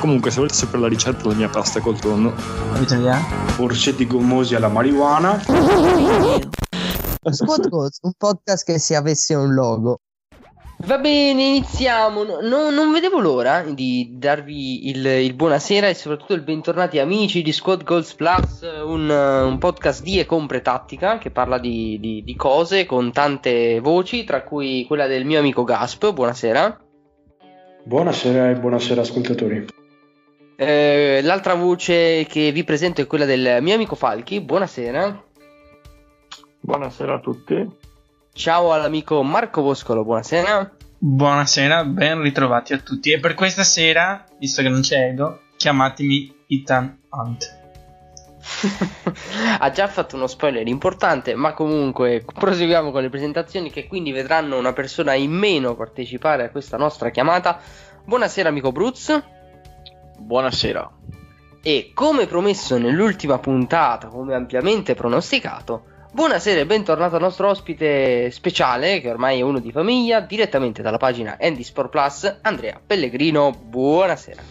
Comunque, se volete sapere la ricetta della mia pasta col tonno? Orsetti gommosi alla marijuana. Squad Goals, un podcast che se avesse un logo. Va bene, iniziamo. No- no- non vedevo l'ora di darvi il, il buonasera e soprattutto il bentornati amici di Squad Goals Plus, un, un podcast di e con pretattica che parla di, di- di cose con tante voci, tra cui quella del mio amico Gasp. Buonasera. Buonasera e buonasera ascoltatori. Eh, l'altra voce che vi presento è quella del mio amico Falchi. Buonasera. buonasera a tutti. Ciao all'amico Marco Boscolo. Buonasera. Buonasera, ben ritrovati a tutti. E per questa sera, visto che non c'è Edo, chiamatemi Ethan Hunt. ha già fatto uno spoiler importante, ma comunque proseguiamo con le presentazioni che quindi vedranno una persona in meno partecipare a questa nostra chiamata. Buonasera amico Bruz Buonasera. e come promesso nell'ultima puntata, come ampiamente pronosticato, buonasera e bentornato al nostro ospite speciale, che ormai è uno di famiglia, direttamente dalla pagina Andy Sport Plus, Andrea Pellegrino. Buonasera.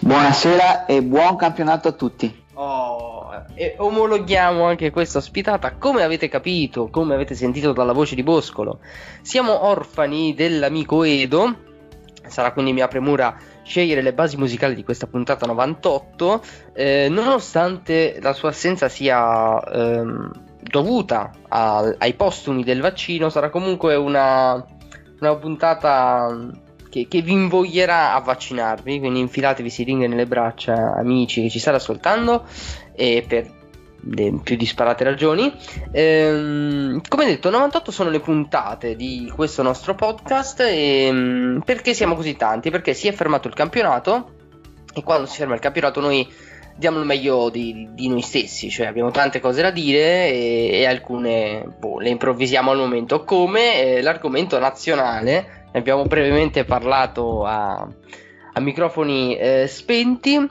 Buonasera e buon campionato a tutti. Oh, e omologhiamo anche questa ospitata. Come avete capito, come avete sentito dalla voce di Boscolo, siamo orfani dell'amico Edo. Sarà quindi mia premura scegliere le basi musicali di questa puntata 98. eh, nonostante la sua assenza sia ehm, dovuta a- ai postumi del vaccino, sarà comunque una, una puntata che, che vi invoglierà a vaccinarvi, quindi infilatevi siringhe nelle braccia, amici che ci state ascoltando, e per le più disparate ragioni. Ehm, come detto, 98 sono le puntate di questo nostro podcast. E, mm, perché siamo così tanti? Perché si è fermato il campionato e quando si ferma il campionato noi diamo il meglio di, di noi stessi, cioè abbiamo tante cose da dire e, e alcune boh, le improvvisiamo al momento, come eh, l'argomento nazionale, ne abbiamo brevemente parlato a, a microfoni eh, spenti.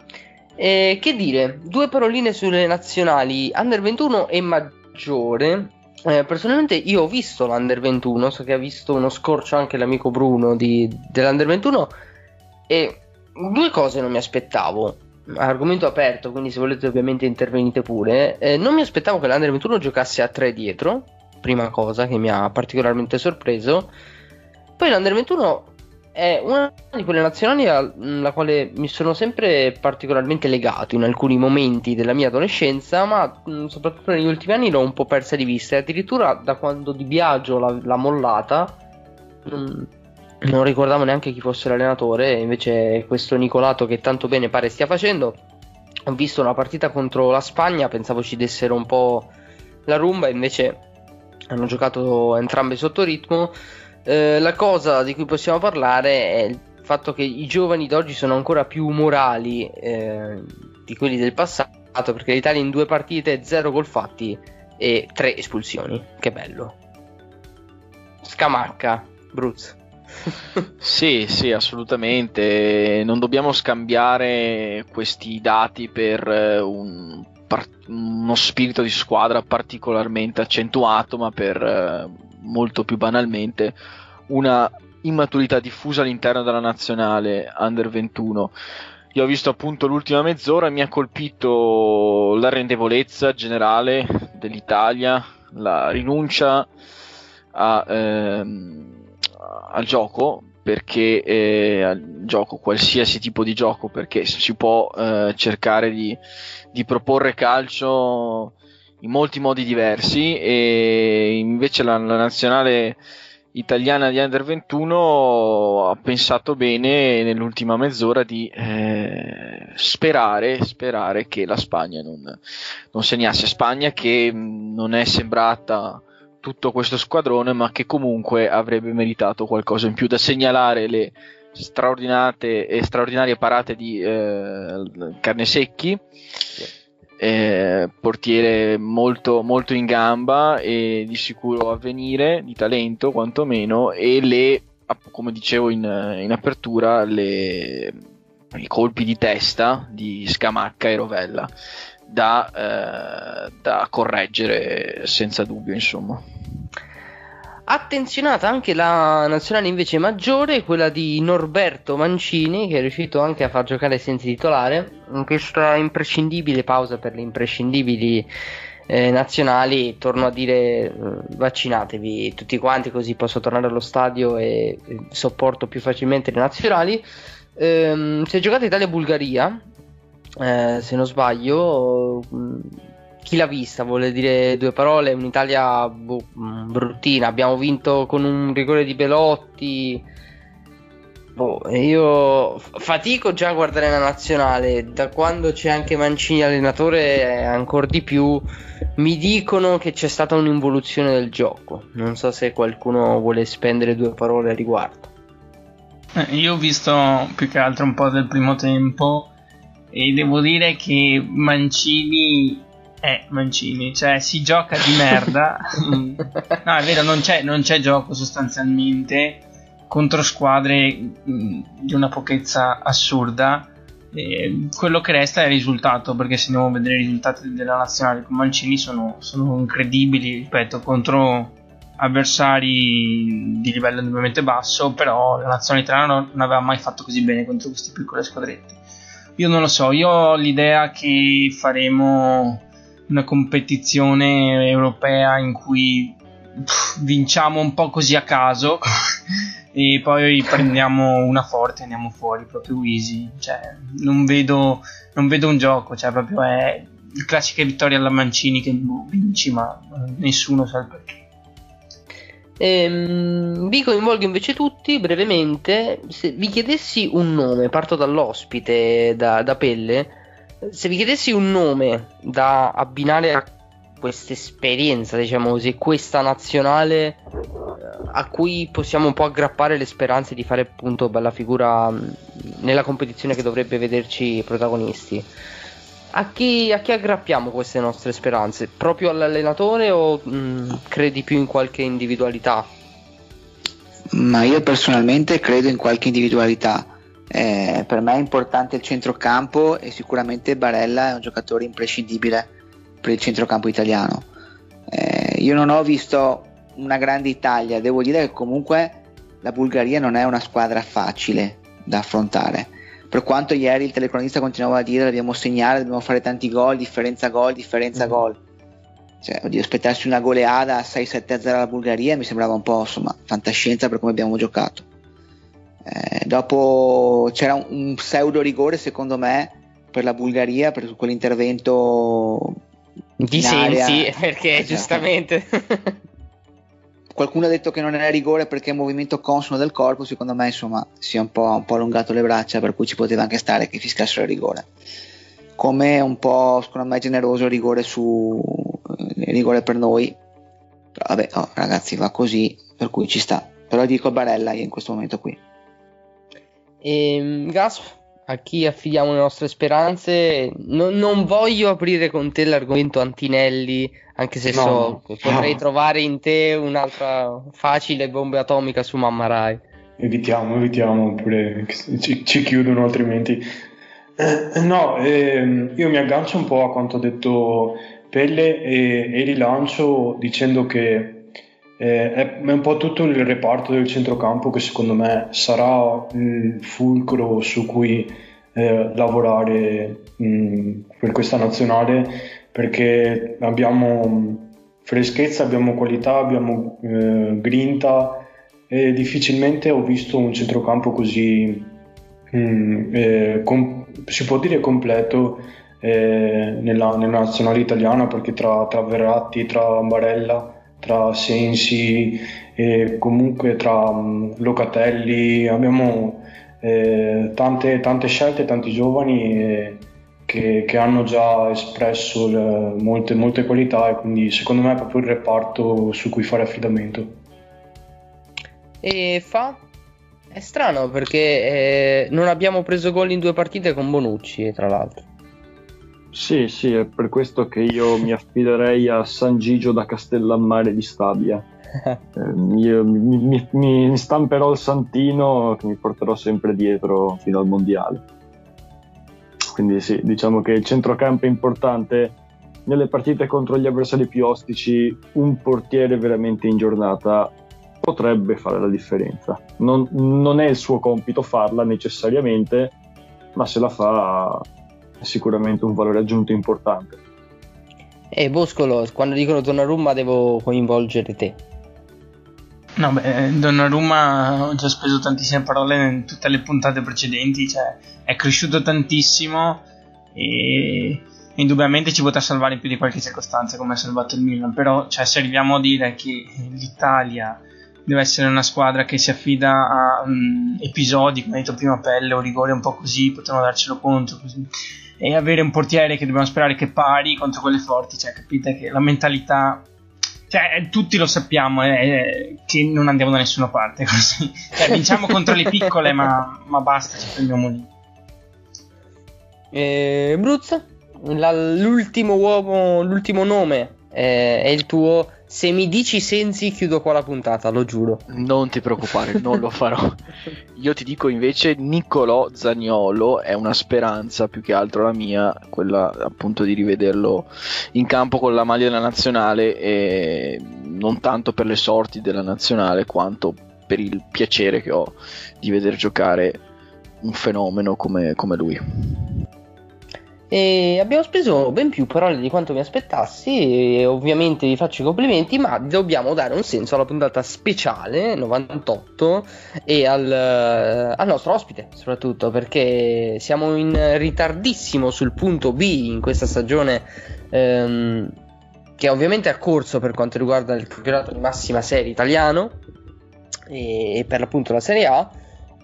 Eh, che dire, due paroline sulle nazionali under 21 e maggiore. Eh, personalmente io ho visto l'Under 21, so che ha visto uno scorcio anche l'amico Bruno di, dell'Under 21 e due cose non mi aspettavo. Argomento aperto, quindi se volete ovviamente intervenite pure. Eh, non mi aspettavo che l'Under 21 giocasse a 3 dietro, prima cosa che mi ha particolarmente sorpreso. Poi l'Under 21 è una di quelle nazionali alla quale mi sono sempre particolarmente legato in alcuni momenti della mia adolescenza, ma mh, soprattutto negli ultimi anni l'ho un po' persa di vista. E addirittura da quando Di Biagio l'ha, l'ha mollata, non, ricordavo neanche chi fosse l'allenatore. Invece, questo Nicolato che tanto bene pare stia facendo. Ho visto una partita contro la Spagna, pensavo ci dessero un po' la rumba, invece hanno giocato entrambe sotto ritmo. Eh, la cosa di cui possiamo parlare è il fatto che i giovani d'oggi sono ancora più morali eh, di quelli del passato perché l'Italia in due partite, zero gol fatti e tre espulsioni. Che bello. Scamacca, Bruz. Sì, sì, assolutamente. Non dobbiamo scambiare questi dati per eh, un uno spirito di squadra particolarmente accentuato, ma per eh, molto più banalmente una immaturità diffusa all'interno della nazionale under 21. Io ho visto appunto l'ultima mezz'ora e mi ha colpito la rendevolezza generale dell'Italia, la rinuncia a, ehm, al gioco perché eh, al gioco qualsiasi tipo di gioco perché si può eh, cercare di, di proporre calcio in molti modi diversi e invece la, la nazionale italiana di Under 21 ha pensato bene nell'ultima mezz'ora di eh, sperare, sperare che la Spagna non, non segnasse. Spagna che non è sembrata tutto questo squadrone, ma che comunque avrebbe meritato qualcosa in più da segnalare le straordinarie parate di eh, Carnesecchi eh, portiere molto, molto in gamba e di sicuro avvenire, di talento quantomeno, e le, come dicevo in, in apertura, le, i colpi di testa di Scamacca e Rovella da, eh, da correggere senza dubbio, insomma. Attenzionata anche la nazionale invece maggiore, quella di Norberto Mancini, che è riuscito anche a far giocare senza titolare in questa imprescindibile pausa per le imprescindibili eh, nazionali. Torno a dire eh, vaccinatevi tutti quanti, così posso tornare allo stadio e, e sopporto più facilmente le nazionali. Ehm, si è giocata Italia-Bulgaria, eh, se non sbaglio. Chi l'ha vista? Vuole dire due parole. Un'Italia boh, bruttina. Abbiamo vinto con un rigore di Belotti. Boh, io fatico già a guardare la nazionale. Da quando c'è anche Mancini allenatore, ancora di più. Mi dicono che c'è stata un'involuzione del gioco. Non so se qualcuno vuole spendere due parole a riguardo. Eh, io ho visto più che altro un po' del primo tempo e devo dire che Mancini è Mancini, cioè si gioca di merda. no, è vero, non c'è, non c'è gioco sostanzialmente contro squadre mh, di una pochezza assurda. E quello che resta è il risultato, perché se andiamo a vedere i risultati della nazionale con Mancini sono, sono incredibili, ripeto, contro avversari di livello indubbiamente basso, però la nazionale italiana non, non aveva mai fatto così bene contro queste piccole squadrette. Io non lo so, io ho l'idea che faremo una competizione europea in cui pff, vinciamo un po' così a caso e poi prendiamo una forte e andiamo fuori proprio easy. Cioè, non vedo, non vedo un gioco, cioè proprio è la classica vittoria alla Mancini che vinci, ma nessuno sa il perché. Ehm, vi coinvolgo invece tutti brevemente. Se vi chiedessi un nome, parto dall'ospite, da, da Pelle. Se vi chiedessi un nome da abbinare a questa esperienza, diciamo così, questa nazionale eh, a cui possiamo un po' aggrappare le speranze di fare appunto bella figura mh, nella competizione che dovrebbe vederci protagonisti. A chi, a chi aggrappiamo queste nostre speranze? Proprio all'allenatore o mh, credi più in qualche individualità? Ma io personalmente credo in qualche individualità. Eh, per me è importante il centrocampo e sicuramente Barella è un giocatore imprescindibile per il centrocampo italiano. Eh, io non ho visto una grande Italia, devo dire che comunque la Bulgaria non è una squadra facile da affrontare. Per quanto ieri il telecronista continuava a dire dobbiamo segnare, dobbiamo fare tanti gol, differenza gol, differenza mm. gol. Cioè, oddio, aspettarsi una goleada 6-7-0 alla Bulgaria mi sembrava un po' insomma fantascienza per come abbiamo giocato. Eh, dopo c'era un, un pseudo rigore secondo me per la Bulgaria per quell'intervento di Sensi perché esatto. giustamente. Qualcuno ha detto che non era rigore perché è un movimento consono del corpo secondo me insomma si è un po', un po' allungato le braccia per cui ci poteva anche stare che fiscassero il rigore. Come un po' secondo me generoso il rigore su il rigore per noi. Però vabbè oh, ragazzi va così per cui ci sta. Però dico Barella in questo momento qui e, ehm, Gas, a chi affidiamo le nostre speranze? Non, non, voglio aprire con te l'argomento Antinelli, anche se no, so no. potrei no. trovare in te un'altra facile bomba atomica su Mamma Rai. Evitiamo, evitiamo, oppure ci, ci chiudono altrimenti. Eh, no, eh, io mi aggancio un po' a quanto ha detto Pelle e, e rilancio dicendo che eh, è, un po' tutto il reparto del centrocampo che secondo me sarà il fulcro su cui eh, lavorare mh, per questa nazionale perché abbiamo freschezza, abbiamo qualità, abbiamo eh, grinta e difficilmente ho visto un centrocampo così mh, eh, com- si può dire completo eh, nella, nella, nazionale italiana perché tra, tra Verratti, tra Barella tra Sensi e comunque tra um, Locatelli abbiamo eh, tante, tante, scelte, tanti giovani eh, che, che, hanno già espresso le, molte, molte qualità e quindi secondo me è proprio il reparto su cui fare affidamento. E fa? È strano perché eh, non abbiamo preso gol in due partite con Bonucci, tra l'altro. Sì, sì, è per questo che io mi affiderei a San Gigio da Castellammare di Stabia. Eh, mi, mi- mi stamperò il santino che mi porterò sempre dietro fino al mondiale. Quindi sì, diciamo che il centrocampo è importante nelle partite contro gli avversari più ostici, un portiere veramente in giornata potrebbe fare la differenza. Non, non è il suo compito farla necessariamente, ma se la fa è sicuramente un valore aggiunto importante. E Boscolo, quando dicono Donnarumma devo coinvolgere te. No, beh, Donnarumma ho già speso tantissime parole in tutte le puntate precedenti, cioè è cresciuto tantissimo e indubbiamente ci potrà salvare in più di qualche circostanza come ha salvato il Milan, però cioè, se arriviamo a dire che l'Italia deve essere una squadra che si affida a um, episodi, come hai detto prima, pelle o rigore un po' così, potremmo darcelo conto così. E avere un portiere che dobbiamo sperare che pari contro quelle forti, cioè capite che la mentalità cioè, tutti lo sappiamo eh, che non andiamo da nessuna parte così. Cioè, vinciamo contro le piccole, ma, ma basta, ci prendiamo lì. E Bruz, la- l'ultimo uomo, l'ultimo nome eh, è il tuo. Se mi dici Sensi, chiudo qua la puntata, lo giuro. Non ti preoccupare, non lo farò. Io ti dico invece Niccolò Zagnolo è una speranza più che altro la mia, quella appunto di rivederlo in campo con la maglia della nazionale e non tanto per le sorti della nazionale quanto per il piacere che ho di veder giocare un fenomeno come, come lui. E abbiamo speso ben più parole di quanto mi aspettassi. E ovviamente vi faccio i complimenti, ma dobbiamo dare un senso alla puntata speciale 98 e al, eh, al nostro ospite, soprattutto perché siamo in ritardissimo sul punto B in questa stagione. ehm, che ovviamente ha corso per quanto riguarda il campionato di massima serie italiano e, e per l'appunto la Serie A,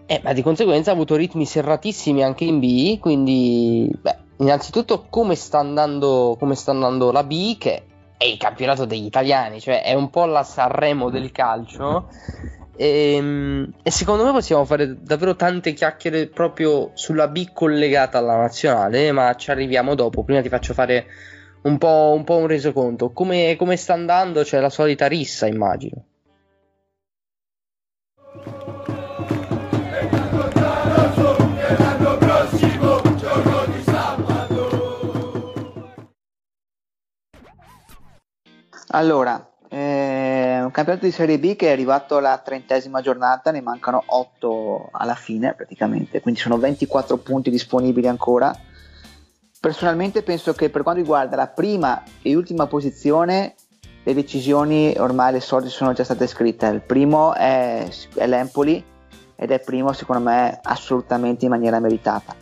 eh, ma di conseguenza ha avuto ritmi serratissimi anche in B, quindi beh, innanzitutto come sta andando, come sta andando la B, che è il campionato degli italiani, cioè è un po' la Sanremo del calcio. E, e secondo me possiamo fare davvero tante chiacchiere proprio sulla B collegata alla nazionale, ma ci arriviamo dopo. Prima ti faccio fare un po' un, po un resoconto. Come, come sta andando? C'è la solita rissa, immagino. Allora, eh, un campionato di Serie B che è arrivato alla trentesima giornata, ne mancano 8 alla fine praticamente, quindi sono 24 punti disponibili ancora. Personalmente penso che per quanto riguarda la prima e ultima posizione, le decisioni ormai le sorti sono già state scritte. Il primo è, è l'Empoli ed è primo secondo me assolutamente in maniera meritata.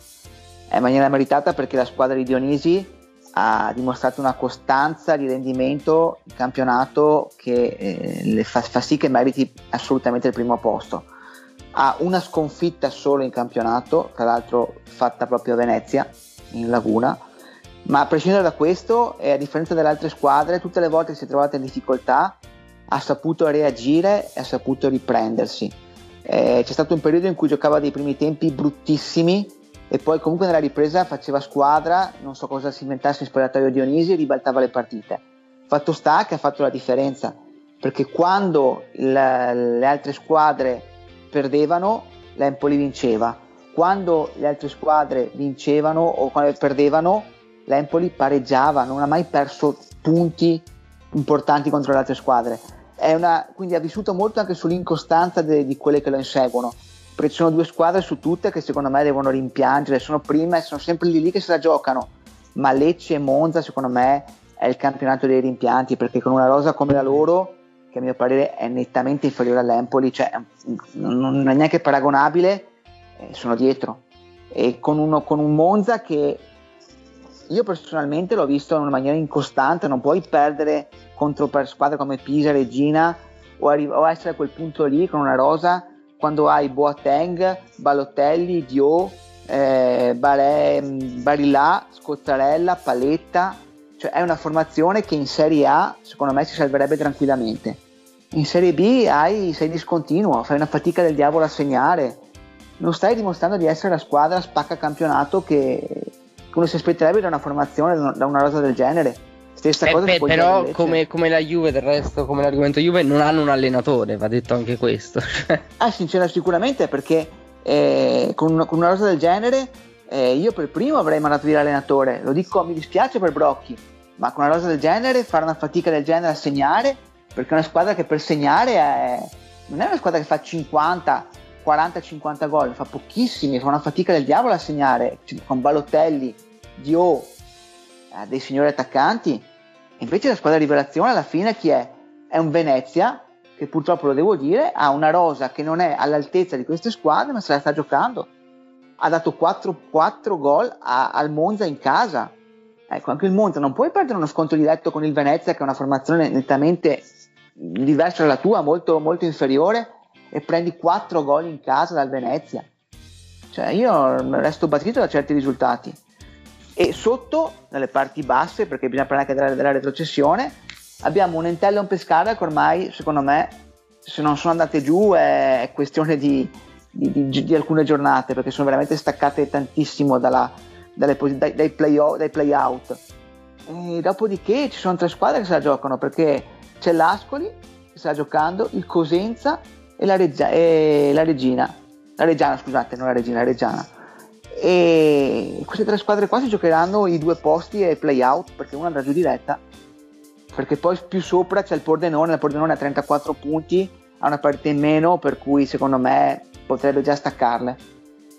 È in maniera meritata perché la squadra di Dionisi ha dimostrato una costanza di rendimento in campionato che eh, fa, fa, sì che meriti assolutamente il primo posto. Ha una sconfitta solo in campionato, tra l'altro fatta proprio a Venezia, in Laguna, ma a prescindere da questo, e a differenza delle altre squadre, tutte le volte che si è trovata in difficoltà ha saputo reagire e ha saputo riprendersi. Eh, c'è stato un periodo in cui giocava dei primi tempi bruttissimi, e poi comunque nella ripresa faceva squadra, non so cosa si inventasse in spogliatoio Dionisi e ribaltava le partite. Fatto sta che ha fatto la differenza, perché quando le, le altre squadre perdevano, l'Empoli vinceva. Quando le altre squadre vincevano o quando perdevano, l'Empoli pareggiava, non ha mai perso punti importanti contro le altre squadre. Una, quindi ha vissuto molto anche sull'incostanza de, di quelle che lo inseguono perché ci sono due squadre su tutte che secondo me devono rimpiangere, sono prime e sono sempre lì, lì che se la giocano, ma Lecce e Monza secondo me è il campionato dei rimpianti perché con una rosa come la loro, che a mio parere è nettamente inferiore all'Empoli, cioè non è neanche paragonabile, eh, sono dietro. E con, uno, con un Monza che io personalmente l'ho visto in una maniera incostante, non puoi perdere contro per squadre come Pisa, Regina o, arri- o essere a quel punto lì con una rosa quando hai Boateng, Balotelli, Dio, eh, Bare, Barilla, Scozzarella, Paletta, cioè è una formazione che in Serie A secondo me si salverebbe tranquillamente. In Serie B hai, sei discontinuo, fai una fatica del diavolo a segnare, non stai dimostrando di essere la squadra spacca campionato che, uno si aspetterebbe da una formazione, da una rosa del genere. Stessa Eh, cosa beh, però come, come la Juve del resto, come l'argomento Juve, non hanno un allenatore, va detto anche questo. Ah, sincero, sicuramente perché eh, con, con una rosa del genere eh, io per primo avrei mandato via l'allenatore. Lo dico, mi dispiace per Brocchi, ma con una rosa del genere fare una fatica del genere a segnare, perché è una squadra che per segnare è- non è una squadra che fa 50, 40-50 gol, fa pochissimi, fa una fatica del diavolo a segnare, cioè, con Balotelli, Dio, eh, dei signori attaccanti. Invece la squadra rivelazione alla fine chi è? È un Venezia che purtroppo lo devo dire, ha una rosa che non è all'altezza di queste squadre, ma se la sta giocando. Ha dato 4, 4 gol a- al Monza in casa. Ecco, anche il Monza non puoi perdere uno scontro diretto con il Venezia, che è una formazione nettamente diversa dalla tua, molto, molto inferiore, e prendi 4 gol in casa dal Venezia. Cioè, io resto basito da certi risultati. E sotto, nelle parti basse, perché bisogna parlare anche della, della retrocessione, abbiamo un Entella e un Pescara che ormai, secondo me, se non sono andate giù è, questione di, di- di- di alcune giornate, perché sono veramente staccate tantissimo dalla- dalle dai, dai play dai play-out. E dopodiché ci sono tre squadre che se la giocano, perché c'è l'Ascoli che sta giocando, il Cosenza e la, Reggia- e la Regina. La Reggiana, scusate, non la Regina, la Reggiana. E queste tre squadre qua si giocheranno i due posti e play-out, perché una andrà giù diretta perché poi più sopra c'è il Pordenone, il Pordenone ha 34 punti, ha una partita in meno, per cui secondo me potrebbe già staccarle.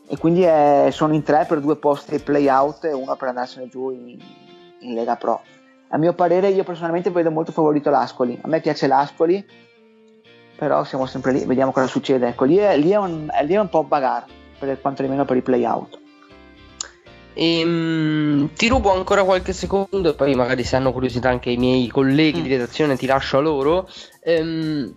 E quindi è- sono in tre per due posti play out e uno per andarsene giù in, in Lega Pro. A mio parere, io personalmente vedo molto favorito l'Ascoli. A me piace l'Ascoli, però siamo sempre lì, vediamo cosa succede. Ecco, lì è, lì è un, lì è un po' bagarre, per quanto nemmeno per i play out. Ehm, ti rubo ancora qualche secondo e poi magari se hanno curiosità anche i miei colleghi Mm. di redazione ti lascio a loro. Ehm,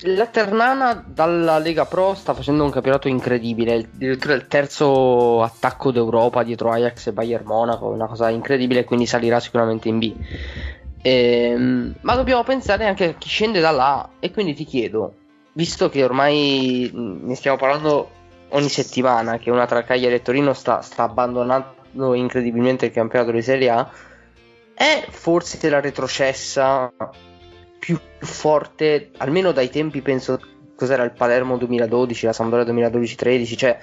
la Ternana dalla Lega Pro sta facendo un campionato incredibile, il- addirittura il terzo attacco d'Europa dietro Ajax e Bayern Monaco, una cosa incredibile, quindi salirà sicuramente in B. Ehm, ma dobbiamo pensare anche a chi scende da là e quindi ti chiedo, visto che ormai mh, ne stiamo parlando ogni settimana, che una tra Cagliari e Torino sta, sta abbandonando incredibilmente il campionato di Serie A, è forse la retrocessa più forte, almeno dai tempi penso cos'era il Palermo 2012, la Sampdoria 2012-13, cioè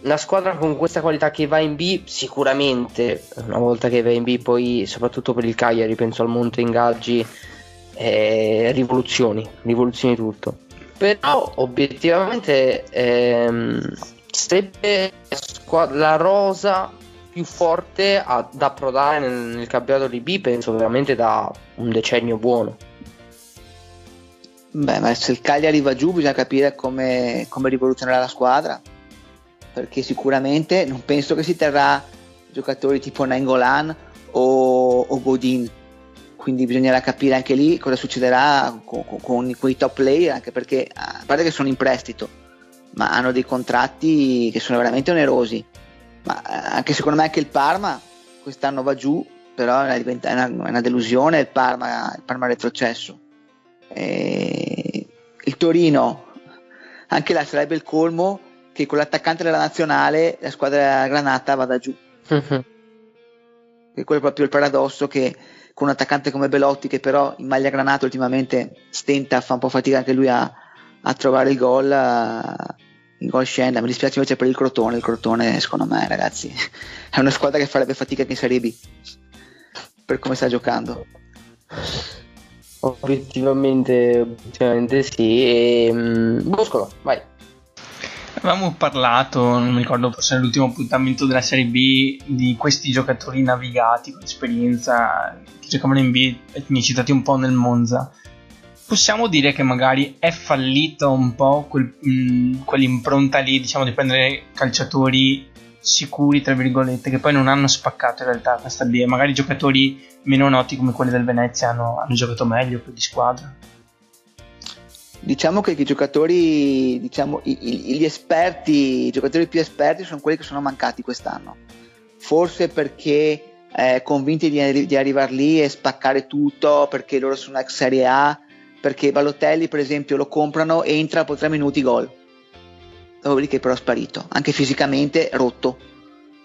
una squadra con questa qualità che va in B sicuramente una volta che va in B poi soprattutto per il Cagliari penso al Monte Ingaggi eh, rivoluzioni rivoluzioni tutto. Però obiettivamente ehm, sarebbe la rosa più forte a- da approdare nel, nel campionato di B penso veramente da un decennio buono. Beh, ma se il Cagliari va giù bisogna capire come, come rivoluzionerà la squadra, perché sicuramente non penso che si terrà giocatori tipo Nangolan o, o Godin, quindi bisognerà capire anche lì cosa succederà con, con, con quei top player, anche perché a parte che sono in prestito, ma hanno dei contratti che sono veramente onerosi, ma eh, anche secondo me anche il Parma quest'anno va giù, però è una, è una, è una delusione il Parma, il Parma retrocesso. E il Torino, anche là sarebbe il colmo che con l'attaccante della nazionale la squadra granata vada giù. E quello è proprio il paradosso che con un attaccante come Belotti, che però in maglia granata ultimamente stenta, fa un po' fatica anche lui a, a trovare il gol, eh, il gol scenda. Mi dispiace invece per il Crotone. Il Crotone, secondo me, ragazzi, è una squadra che farebbe fatica anche in Serie B per come sta giocando. Obiettivamente, obiettivamente sì. E, mm, Boscolo, vai. Avevamo parlato, non mi ricordo forse nell'ultimo appuntamento della Serie B, di questi giocatori navigati con esperienza che giocavano in B e ne hai citati un po' nel Monza. Possiamo dire che magari è fallito un po' quel, mh, quell'impronta lì, diciamo, di prendere calciatori sicuri, tra virgolette, che poi non hanno spaccato in realtà questa B. Magari giocatori meno noti come quelli del Venezia hanno, hanno giocato meglio più di squadra. Diciamo che i giocatori, diciamo, i- i- gli esperti, i giocatori più esperti sono quelli che sono mancati quest'anno. Forse perché eh, convinti di, di arrivare lì e spaccare tutto, perché loro sono ex Serie A, perché Balotelli, per esempio, lo comprano, entra dopo tre minuti gol. Dopodiché però è sparito, anche fisicamente rotto.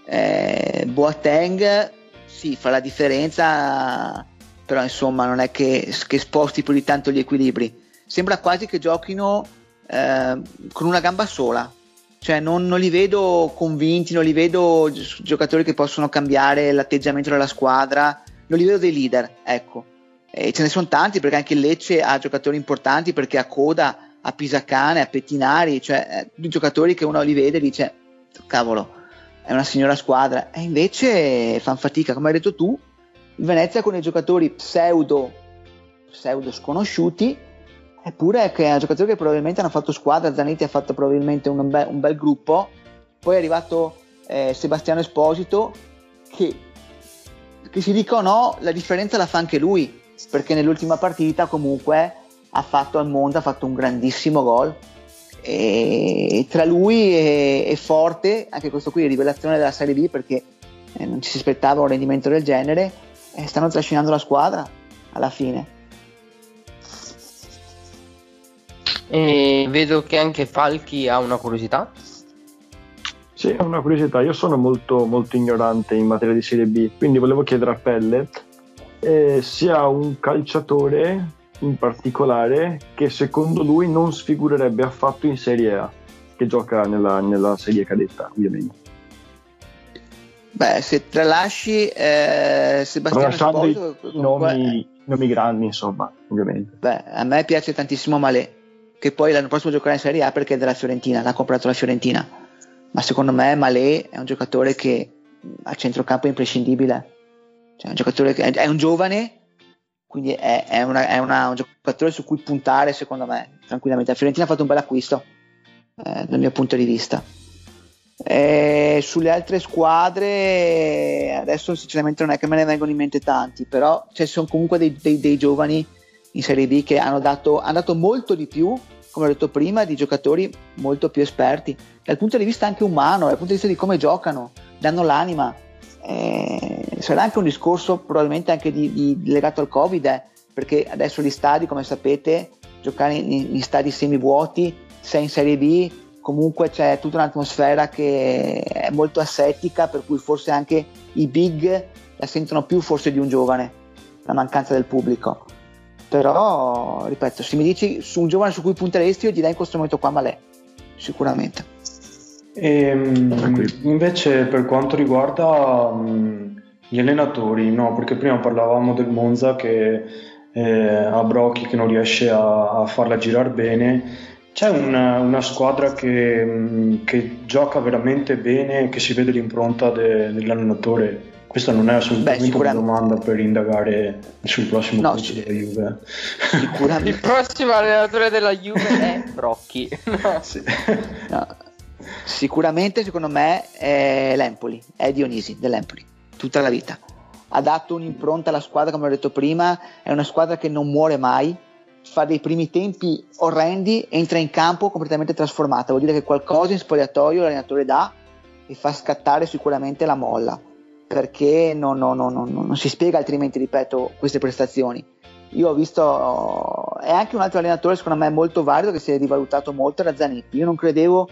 Eh, Boateng sì, fa la differenza, però insomma non è che, che sposti più di tanto gli equilibri. Sembra quasi che giochino eh, con una gamba sola, cioè non, non, li vedo convinti, non li vedo giocatori che possono cambiare l'atteggiamento della squadra, non li vedo dei leader, ecco. E ce ne sono tanti perché anche il Lecce ha giocatori importanti perché ha Coda, a Pisacane, a Pettinari, cioè eh, giocatori che uno li vede e dice cavolo, è una signora squadra. E invece fanno fatica, come hai detto tu, il Venezia con i giocatori pseudo, pseudo sconosciuti eppure che è un giocatore che probabilmente hanno fatto squadra, Zanetti ha fatto probabilmente un, be- un bel gruppo, poi è arrivato eh, Sebastiano Esposito che, che si dica o no, la differenza la fa anche lui, perché nell'ultima partita comunque ha fatto al Monza, ha fatto un grandissimo gol e tra lui e, e Forte, anche questo qui è rivelazione della Serie B perché eh, non ci si aspettava un rendimento del genere, eh, stanno trascinando la squadra alla fine. E vedo che anche Falchi ha una curiosità. Sì, ho una curiosità. Io sono molto, molto ignorante in materia di Serie B, quindi volevo chiedere a Pelle eh, se ha un calciatore in particolare che secondo lui non sfigurerebbe affatto in Serie A, che gioca nella, nella serie cadetta, ovviamente. Beh, se tralasci eh, Sebastiano Esposito, i nomi, nomi, grandi, insomma, ovviamente. Beh, a me piace tantissimo Malé, che poi l'anno prossimo giocherà in Serie A perché è della Fiorentina, l'ha comprato la Fiorentina. Ma secondo me Malé è un giocatore che a centrocampo è imprescindibile. Cioè, un giocatore che è un giovane quindi è, è, una, è una, un giocatore su cui puntare secondo me tranquillamente. La Fiorentina ha fatto un bel acquisto eh, dal mio punto di vista. E sulle altre squadre adesso sinceramente non è che me ne vengono in mente tanti però ci cioè, sono comunque dei, dei, dei, giovani in Serie B che hanno dato, hanno dato molto di più come ho detto prima di giocatori molto più esperti. Dal punto di vista anche umano dal punto di vista di come giocano danno l'anima eh, sarà anche un discorso probabilmente anche di, di, legato al Covid, eh, perché adesso gli stadi, come sapete, giocare in, in stadi semivuoti, sei in Serie B, comunque c'è tutta un'atmosfera che è molto assettica, per cui forse anche i big la sentono più forse di un giovane, la mancanza del pubblico. Però, ripeto, se mi dici su un giovane su cui punteresti, io direi in questo momento qua Malè, sicuramente. E, ehm, invece per quanto riguarda um, gli allenatori, no, perché prima parlavamo del Monza che eh, ha Brocchi che non riesce a, a farla girare bene. C'è una, una squadra che, mm, che, gioca veramente bene, che si vede l'impronta de, dell'allenatore. Questa non è assolutamente Beh, una domanda per indagare sul prossimo no, coach della Juve. Sicuramente. Il prossimo allenatore della Juve è Brocchi. No. Sì. No. Sicuramente, secondo me, è l'Empoli, è Dionisi dell'Empoli, tutta la vita. Ha dato un'impronta alla squadra, come ho detto prima, è una squadra che non muore mai, fa dei primi tempi orrendi, entra in campo completamente trasformata, vuol dire che qualcosa in spogliatoio l'allenatore dà e fa scattare sicuramente la molla, perché non, non, non, non si spiega altrimenti, ripeto, queste prestazioni. Io ho visto, è anche un altro allenatore secondo me molto valido che si è rivalutato molto, era Zanetti. Io non credevo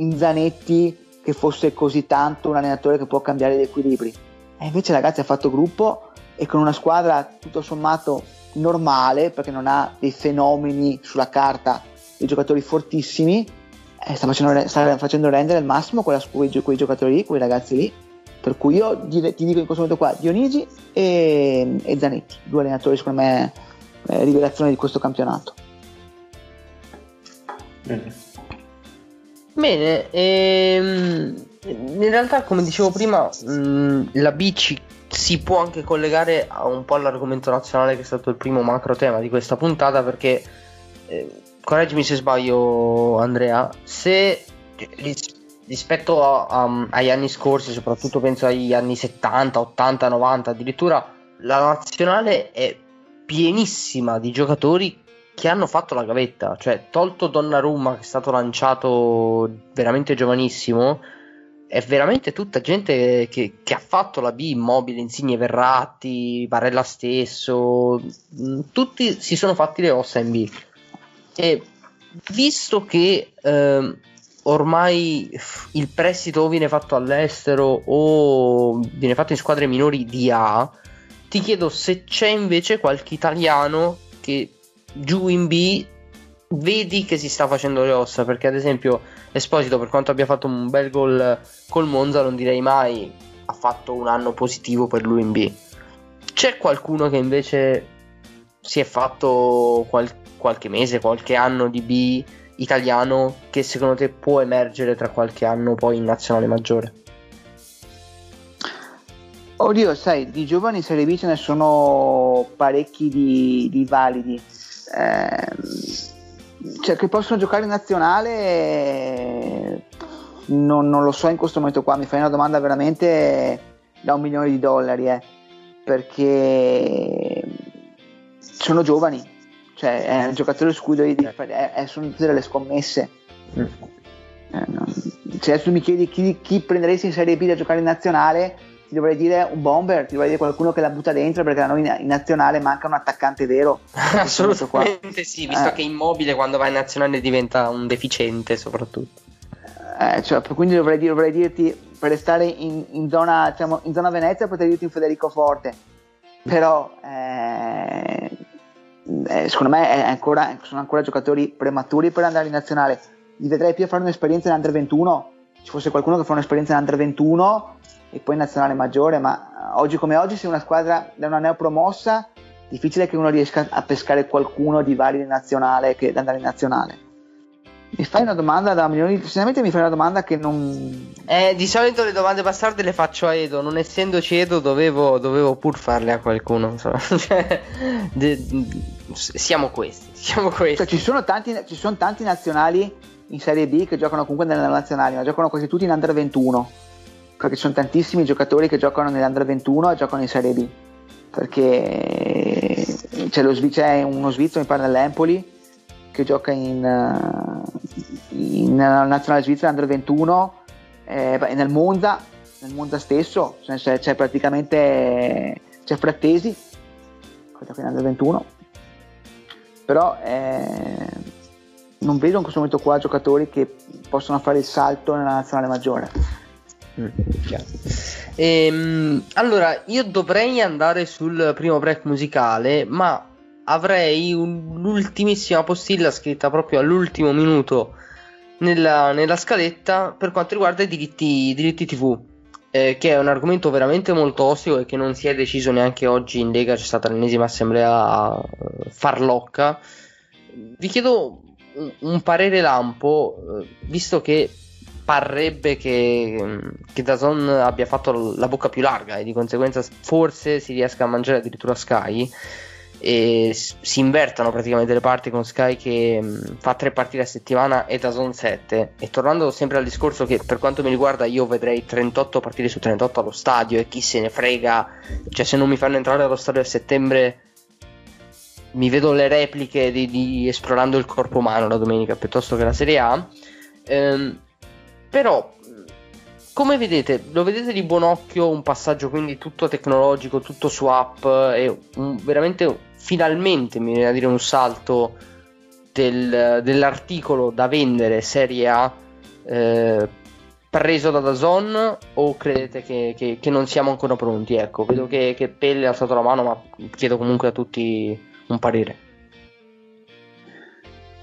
in Zanetti che fosse così tanto un allenatore che può cambiare gli equilibri. E invece ragazzi ha fatto gruppo e con una squadra tutto sommato normale, perché non ha dei fenomeni sulla carta, dei giocatori fortissimi, eh, sta, facendo, sta, facendo, rendere al massimo quella, quei, quei, giocatori lì, quei ragazzi lì. Per cui io ti dico in questo momento qua Dionigi e, e Zanetti, due allenatori secondo me eh, rivelazione di questo campionato. Bene. Bene, ehm, in realtà come dicevo prima, mh, mm, la B ci, si può anche collegare a un po' all'argomento nazionale che è stato il primo macro tema di questa puntata perché, eh, correggimi se sbaglio Andrea, se ris- rispetto a, a, agli anni scorsi, soprattutto penso agli anni 70, 80, 90 addirittura, la nazionale è pienissima di giocatori che hanno fatto la gavetta, cioè tolto Donnarumma che è stato lanciato veramente giovanissimo, è veramente tutta gente che, che ha fatto la B, Immobile, Insigne Verratti, Barella stesso, mm, tutti si sono fatti le ossa in B. E visto che eh, ormai il prestito viene fatto all'estero o viene fatto in squadre minori di A, ti chiedo se c'è invece qualche italiano che giù in B vedi che si sta facendo le ossa, perché ad esempio Esposito per quanto abbia fatto un bel gol col Monza non direi mai ha fatto un anno positivo per lui in B. C'è qualcuno che invece si è fatto qual- qualche mese, qualche anno di B italiano che secondo te può emergere tra qualche anno poi in nazionale maggiore? Oddio, sai, di giovani Serie B ce ne sono parecchi di, di validi. Eh, cioè, che possono giocare in nazionale, non, non, lo so in questo momento qua. Mi fai una domanda veramente da un milione di dollari, eh, perché sono giovani, cioè è un giocatore scudo di, è, è, sono tutte delle scommesse. Mm. Eh, no. Se adesso mi chiedi chi, chi prenderesti in Serie B da giocare in nazionale, ti dovrei dire un bomber, ti dovrei dire qualcuno che la butta dentro perché da noi in, in nazionale manca un attaccante vero. Assolutamente sì, visto eh. che immobile quando va in nazionale diventa un deficiente soprattutto. Eh, cioè, quindi dovrei, dire, dovrei, dirti per restare in, in, zona, diciamo, in zona Venezia potrei dirti un Federico Forte però eh, eh, secondo me ancora, sono ancora giocatori prematuri per andare in nazionale. Li vedrei più a fare un'esperienza in Under 21. Ci fosse qualcuno che fa un'esperienza in Under 21 e poi in nazionale maggiore, ma oggi come oggi, se una squadra da una neopromossa, difficile che uno riesca a pescare qualcuno di vari nazionale che da andare in nazionale. Mi fai una domanda da milioni. Sinceramente mi fai una domanda che non. Eh, di solito le domande bastarde le faccio a Edo. Non essendoci Edo, dovevo, dovevo pur farle a qualcuno. Cioè, de, siamo questi. Siamo questi. Cioè, ci, sono tanti, ci sono tanti nazionali in Serie B che giocano comunque nelle nazionali, ma giocano quasi tutti in Under 21. Perché ci sono tantissimi giocatori che giocano nell'Under 21 e giocano in Serie B. Perché c'è, lo, c'è uno svizzero, mi pare, nell'Empoli che gioca in, in nazionale svizzera under 21 eh, nel Monza nel Monza stesso c'è, c'è praticamente c'è Frattesi che gioca in under 21 però eh, non vedo in questo momento qua giocatori che possono fare il salto nella nazionale maggiore mm, ehm, allora io dovrei andare sul primo break musicale ma avrei un'ultimissima postilla scritta proprio all'ultimo minuto nella, nella scaletta per quanto riguarda i diritti, i diritti TV. Eh, che è un argomento veramente molto ostico e che non si è deciso neanche oggi in Lega, c'è stata l'ennesima assemblea eh, farlocca. Vi chiedo un, parere lampo, eh, visto che parrebbe che, che Dazon abbia fatto la bocca più larga e di conseguenza forse si riesca a mangiare addirittura Sky e si invertano praticamente le parti con Sky che mh, fa tre partite a settimana e da Zone 7 e tornando sempre al discorso che per quanto mi riguarda io vedrei 38 partite su 38 allo stadio e chi se ne frega cioè se non mi fanno entrare allo stadio a settembre mi vedo le repliche di, di esplorando il corpo umano la domenica piuttosto che la Serie A ehm, però come vedete, lo vedete di buon occhio un passaggio quindi tutto tecnologico, tutto su app e un, veramente finalmente mi viene a dire un salto del, dell'articolo da vendere Serie A eh, preso da Dazon o credete che, che, che, non siamo ancora pronti? Ecco, vedo che, che Pelle ha alzato la mano, ma chiedo comunque a tutti un parere.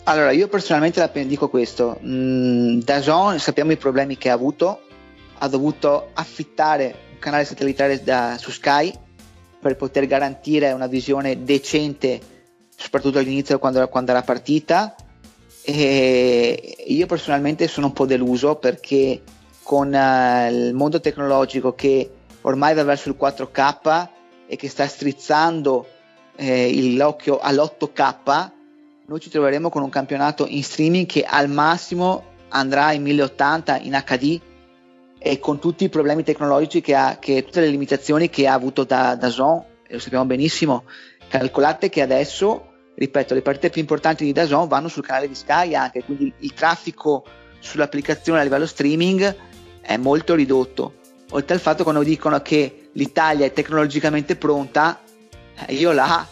Allora, io personalmente dico questo: mm, Dazon sappiamo i problemi che ha avuto, ha dovuto affittare un canale satellitare da, su Sky per poter garantire una visione decente, soprattutto all'inizio quando, quando era partita. E io personalmente sono un po' deluso perché con uh, il mondo tecnologico che ormai va verso il 4K e che sta strizzando eh, l'occhio all'8K, noi ci troveremo con un campionato in streaming che al massimo andrà in 1080 in HD e con tutti i problemi tecnologici che ha, che, tutte le limitazioni che ha avuto da, da Zon, lo sappiamo benissimo, calcolate che adesso, ripeto, le partite più importanti di Dazon vanno sul canale di Sky anche, quindi il traffico sull'applicazione a livello streaming è molto ridotto. Oltre al fatto che quando dicono che l'Italia è tecnologicamente pronta, io là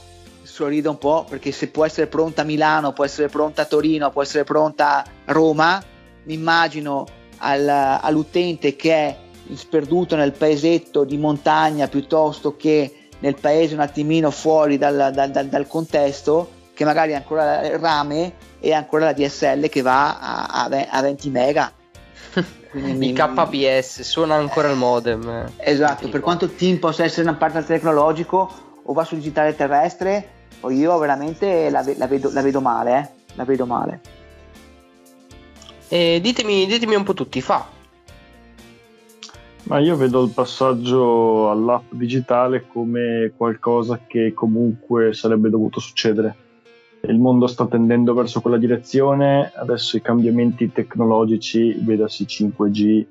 sorrido un po' perché se può essere pronta a Milano, può essere pronta a Torino, può essere pronta a Roma, mi immagino al, all'utente che è sperduto nel paesetto di montagna piuttosto che nel paese un attimino fuori dal, dal, dal, dal contesto, che magari ha ancora il rame e ancora la DSL che va a, a, a 20 mega. Quindi, il KPS suona ancora il modem. Esatto, per quanto team possa essere una parte tecnologico o va sul digitale terrestre, io veramente la, la, vedo, la vedo, male, eh? la vedo male. E ditemi, ditemi un po' tutti, fa. Ma io vedo il passaggio all'app digitale come qualcosa che comunque sarebbe dovuto succedere. Il mondo sta tendendo verso quella direzione, adesso i cambiamenti tecnologici, vedasi 5G, eh,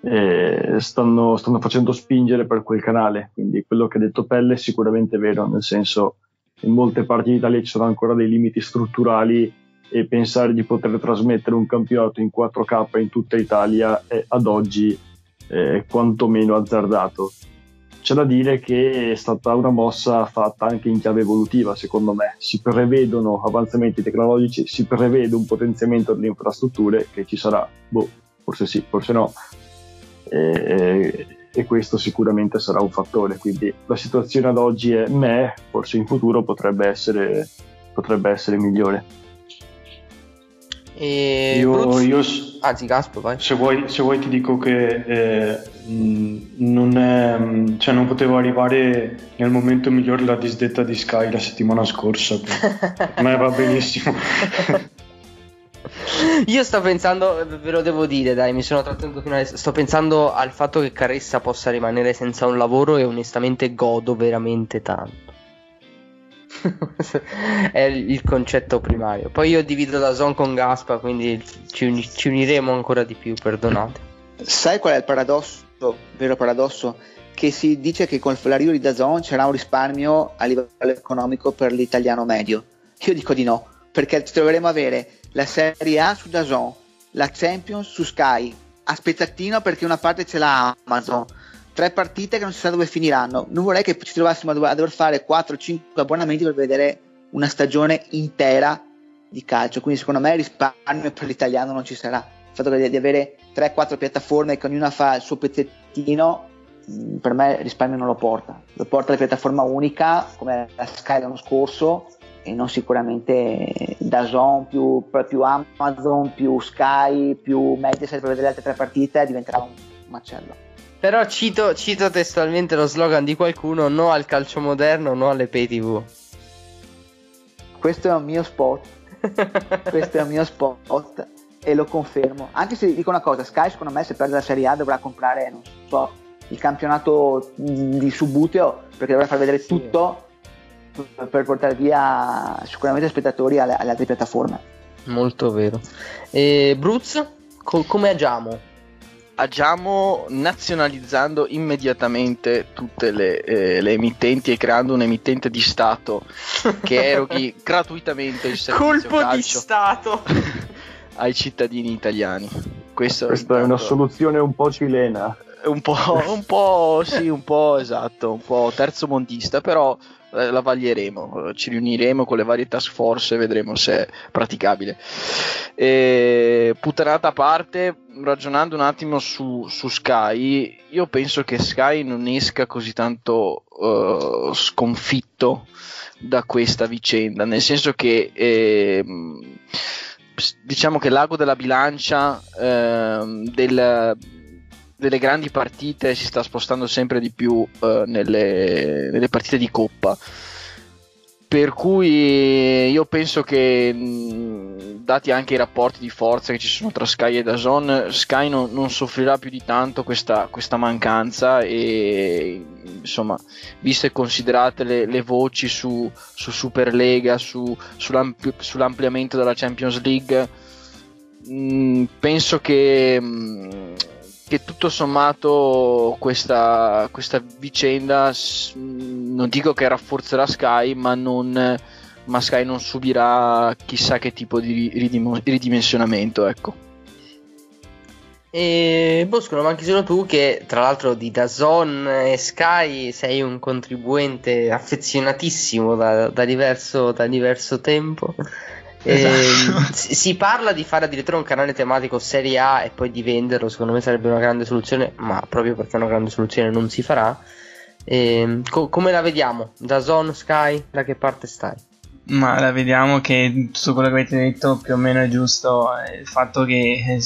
stanno, stanno, facendo spingere per quel canale. Quindi quello che ha detto Pelle è sicuramente vero, nel senso in molte parti d'Italia ci sono ancora dei limiti strutturali e pensare di poter trasmettere un campionato in 4K in tutta Italia è ad oggi eh, quantomeno azzardato. C'è da dire che è stata una mossa fatta anche in chiave evolutiva, secondo me. Si prevedono avanzamenti tecnologici, si prevede un potenziamento delle infrastrutture che ci sarà, boh, forse sì, forse no. E, e questo sicuramente sarà un fattore. Quindi la situazione ad oggi è me, forse in futuro potrebbe essere, potrebbe essere migliore. E io, io, Anzi, Gaspo, vai. Se vuoi, se vuoi ti dico che eh, non, è, cioè non potevo arrivare nel momento migliore la disdetta di Sky la settimana scorsa. A me va benissimo. Io sto pensando, ve lo devo dire, dai, mi sono trattenuto fino adesso. Sto pensando al fatto che Caressa possa rimanere senza un lavoro e onestamente godo veramente tanto. è il concetto primario. Poi io divido la zone con Gaspa, quindi ci, uni- ci, uniremo ancora di più, perdonate. Sai qual è il paradosso, vero paradosso? Che si dice che con l'arrivo di Dazon c'era un risparmio a livello economico per l'italiano medio. Io dico di no, perché troveremo a avere la Serie A su Dazon, la Champions su Sky, a spezzattino perché una parte ce l'ha Amazon, tre partite che non si sa dove finiranno. Non vorrei che ci trovassimo a dover fare 4-5 abbonamenti per vedere una stagione intera di calcio. Quindi, secondo me, il risparmio per l'italiano non ci sarà. Il fatto di avere 3-4 piattaforme che ognuna fa il suo pezzettino, mm, per me il risparmio non lo porta. Lo porta la piattaforma unica, come la Sky l'anno scorso, e non sicuramente Dazon più, più Amazon più Sky più Mediaset per vedere le altre tre partite diventerà un macello. Però cito, cito, testualmente lo slogan di qualcuno: no al calcio moderno, no alle pay TV. Questo è un mio spot. Questo è un mio spot e lo confermo. Anche se dico una cosa: Sky, secondo me, se perde la Serie A dovrà comprare, non so, il campionato di Subuteo perché dovrà far vedere sì. tutto per portare via sicuramente spettatori alle, alle altre piattaforme. Molto vero. E Bruz, co- come agiamo? agiamo nazionalizzando immediatamente tutte le, eh, le, emittenti e creando un emittente di Stato che eroghi gratuitamente il servizio Colpo di Stato ai cittadini italiani. Questo Questa è una soluzione un po' cilena. Un po', un po', sì, un po' esatto, un po' terzo mondista, però eh, la vaglieremo, ci riuniremo con le varie task force e vedremo se è praticabile. E, puttanata a parte, ragionando un attimo su, su, Sky, io penso che Sky non esca così tanto uh, sconfitto da questa vicenda, nel senso che eh, diciamo che l'ago della bilancia eh, del delle grandi partite si sta spostando sempre di più uh, nelle, nelle, partite di coppa. Per cui io penso che, dati anche i rapporti di forza che ci sono tra Sky e Dazon, Sky non, non soffrirà più di tanto questa, questa, mancanza e insomma, viste e considerate le, le voci su, su Superlega, su, sull'ampli, sull'ampliamento della Champions League, mh, penso che... Mh, che tutto sommato questa, questa vicenda non dico che rafforzerà Sky ma, non, ma Sky non subirà chissà che tipo di ridimensionamento ecco. E Bosco, ma anche solo tu che tra l'altro di Dazon e Sky sei un contribuente affezionatissimo da, da, diverso, da diverso tempo Esatto. Eh, si parla di fare addirittura un canale tematico Serie A e poi di venderlo, secondo me sarebbe una grande soluzione, ma proprio perché è una grande soluzione non si farà. Eh, co- come la vediamo? Da Zone Sky, da che parte stai? Ma la vediamo che tutto quello che avete detto più o meno è giusto. Il fatto che eh,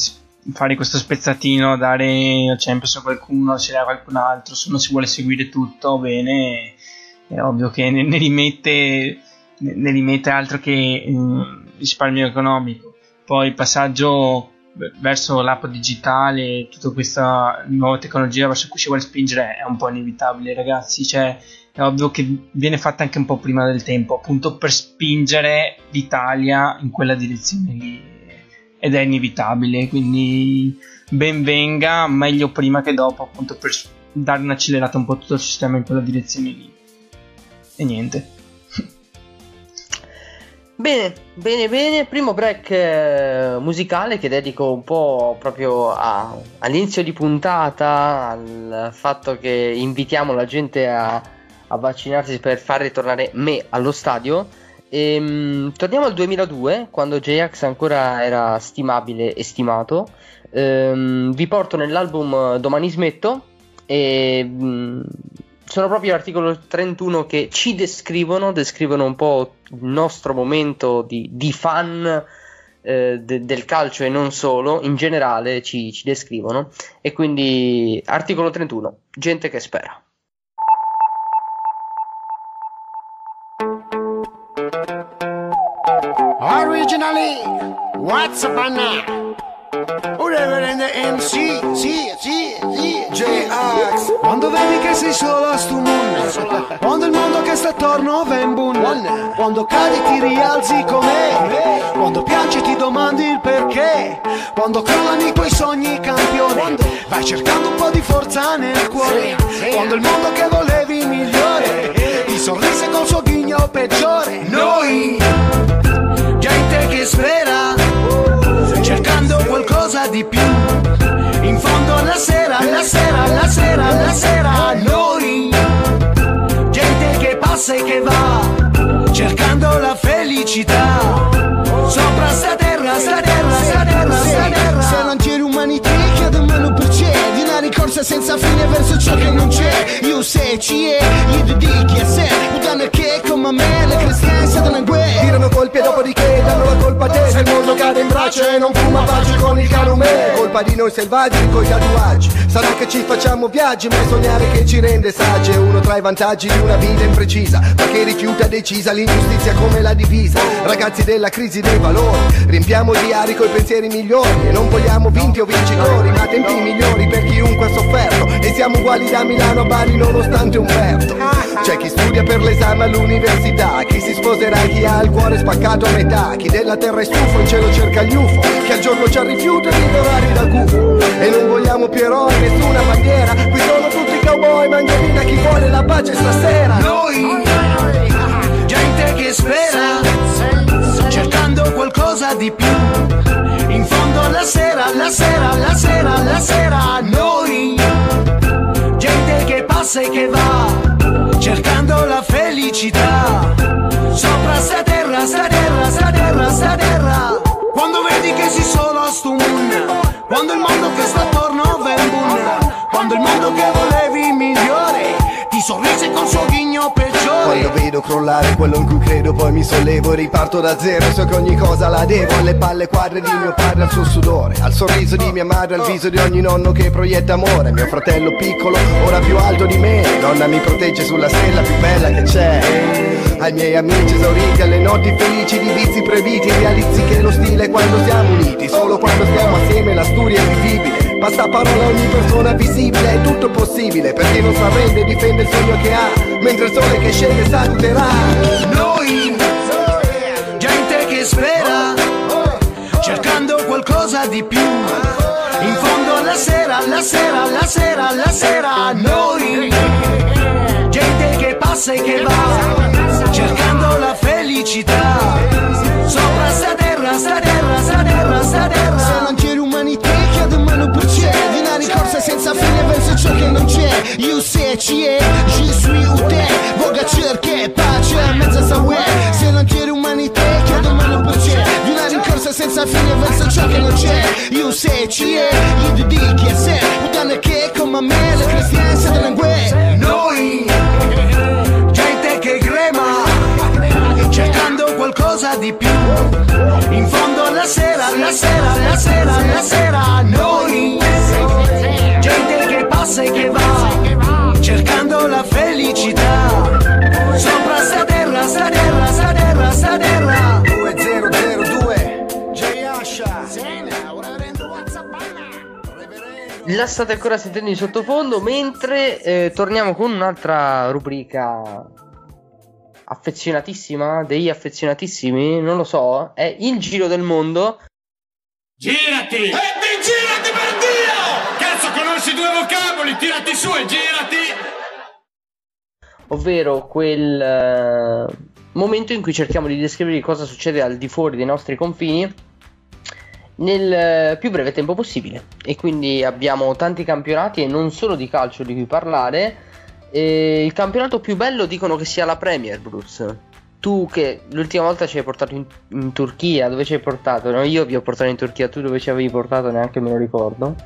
fare questo spezzatino, dare Champions a qualcuno, ce l'ha qualcun altro, se non si vuole seguire tutto bene, è ovvio che ne, ne rimette, ne, rimette altro che um, risparmio economico. Poi il passaggio verso l'app digitale, tutta questa nuova tecnologia verso cui si vuole spingere è un po' inevitabile, ragazzi. Cioè, è ovvio che viene fatta anche un po' prima del tempo, appunto per spingere l'Italia in quella direzione lì ed è inevitabile, quindi ben venga, meglio prima che dopo, appunto per dare un'accelerata un po' tutto il sistema in quella direzione lì. E niente. Bene, bene, bene. Primo break eh, musicale che dedico un po' proprio a, all'inizio di puntata, al fatto che invitiamo la gente a, a vaccinarsi per far ritornare me allo stadio. E, um, torniamo al 2002, quando J-Ax ancora era stimabile e stimato. Um, vi porto nell'album Domani smetto e um, sono proprio l'articolo 31 che ci descrivono, descrivono un po' il nostro momento di, di fan eh, de, del calcio e non solo, in generale ci, ci descrivono. E quindi articolo 31, gente che spera. Originally, what's up now? Whatever in the MC, sì, sì, sì, Quando vedi che sei solo a sto mondo Quando il mondo che sta attorno va in bunna Quando cadi ti rialzi come. Quando piangi ti domandi il perché. Quando crollano i tuoi sogni campione Vai cercando un po' di forza nel cuore. Quando il mondo che volevi migliore. Ti sorrise col suo ghigno peggiore. Noi gente che spera. Cercando qualcosa di più. In fondo alla sera, la sera, la sera, la sera, noi, gente che passa e che va, cercando la felicità. Sopra sta terra, sta terra, sta terra, sta terra. Se non tiri umanità, chiedo meno per di una ricorsa senza fine verso ciò che non c'è. Io se ci è, gli dedichi a sé, puttane che come me, le cristiane in guerra. Tirano colpi e dopodiché danno la colpa a te. Se il mondo cade in braccio e non fuma pace con il calume. Colpa di noi selvaggi con i tatuaggi. Sarà che ci facciamo viaggi, ma è sognare che ci rende saggi. È uno tra i vantaggi di una vita imprecisa, ma che rifiuta decisa l'ingiustizia come la divisa. Ragazzi della crisi dei valori, riempiamo di diari coi pensieri migliori. E non vogliamo vinti o vincitori, ma tempi migliori per chiunque ha sofferto. E siamo uguali da Milano a Bari nonostante Umberto. C'è chi studia per l'esame all'università, chi si sposerà, chi ha il cuore spaccato a metà, chi della terra è stufo in cielo cerca gli UFO, chi al giorno c'ha rifiuto di dorare da gufo. E non vogliamo più eroi, nessuna bandiera, qui sono tutti cowboy, mangiavina chi vuole la pace stasera. Noi, gente che spera, cercando qualcosa di più. In fondo alla sera, la sera, la sera, la sera, noi, gente che passa e che va, crollare quello in cui credo poi mi sollevo e riparto da zero So che ogni cosa la devo alle palle quadre di mio padre al suo sudore Al sorriso di mia madre, al viso di ogni nonno che proietta amore Mio fratello piccolo, ora più alto di me Nonna mi protegge sulla stella più bella che c'è ai miei amici esauriti, alle notti felici di vizi previti Realizzi che lo stile è quando siamo uniti Solo quando stiamo assieme la storia è vivibile Basta parola ogni persona visibile, è tutto possibile Per chi non si arrende e difende il sogno che ha Mentre il sole che scende saluterà. Noi, gente che spera Cercando qualcosa di più. In fondo alla sera, alla sera, alla sera, alla sera Noi, gente che passa e che va Cercando la felicità. Sopra sta terra, sta terra, sta terra, sta terra. Se non c'è mano per c'è Di una ricorsa senza fine verso ciò che non c'è. Io se ci è, je suis ou te Voga cerche pace, mezza sa Se non c'è l'umanità chiedo mano per c'è senza fine verso ciò che non c'è. Io se ci è, io ti dico chi è se? Puttane che come me, le cristianze delle guerre Noi, Cercando qualcosa di più. In fondo la sera, la sera, la sera, la sera Noi, gente che passa e che va Cercando la felicità. Sopra sta terra, sta terra, sta terra, sta terra. 2002 J. Asha La state ancora sentendo in sottofondo mentre eh, torniamo con un'altra rubrica affezionatissima, degli affezionatissimi, non lo so, è il giro del mondo. Girati! E ti girati per Dio! Cazzo, conosci due vocaboli, tirati su e girati! ovvero quel eh, momento in cui cerchiamo di descrivere cosa succede al di fuori dei nostri confini nel eh, più breve tempo possibile. E quindi abbiamo tanti campionati e non solo di calcio di cui parlare. E il campionato più bello dicono che sia la Premier, Bruce. Tu che l'ultima volta ci hai portato in, in Turchia, dove ci hai portato? No, io vi ho portato in Turchia, tu dove ci avevi portato neanche me lo ricordo.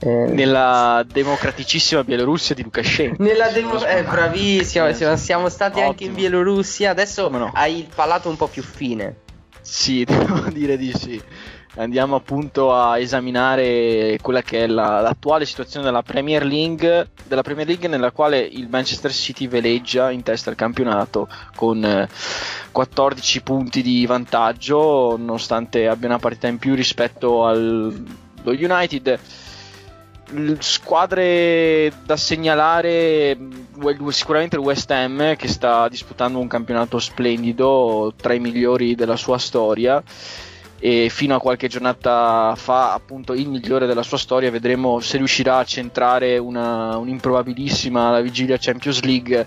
Eh, Nella democraticissima Bielorussia di Lukashenko. Nella demo- eh, bravissimo, siamo, siamo stati anche in Ottimo. Bielorussia. Adesso no? hai il palato un po' più fine. Sì, devo dire di sì. Andiamo appunto a esaminare quella che è la- l'attuale situazione della Premier League, della Premier League nella quale il Manchester City veleggia in testa al campionato con eh, 14 punti di vantaggio, nonostante abbia una partita in più rispetto allo United. Squadre da segnalare mh, sicuramente il West Ham che sta disputando un campionato splendido tra i migliori della sua storia e fino a qualche giornata fa appunto il migliore della sua storia vedremo se riuscirà a centrare una, un'improbabilissima alla vigilia Champions League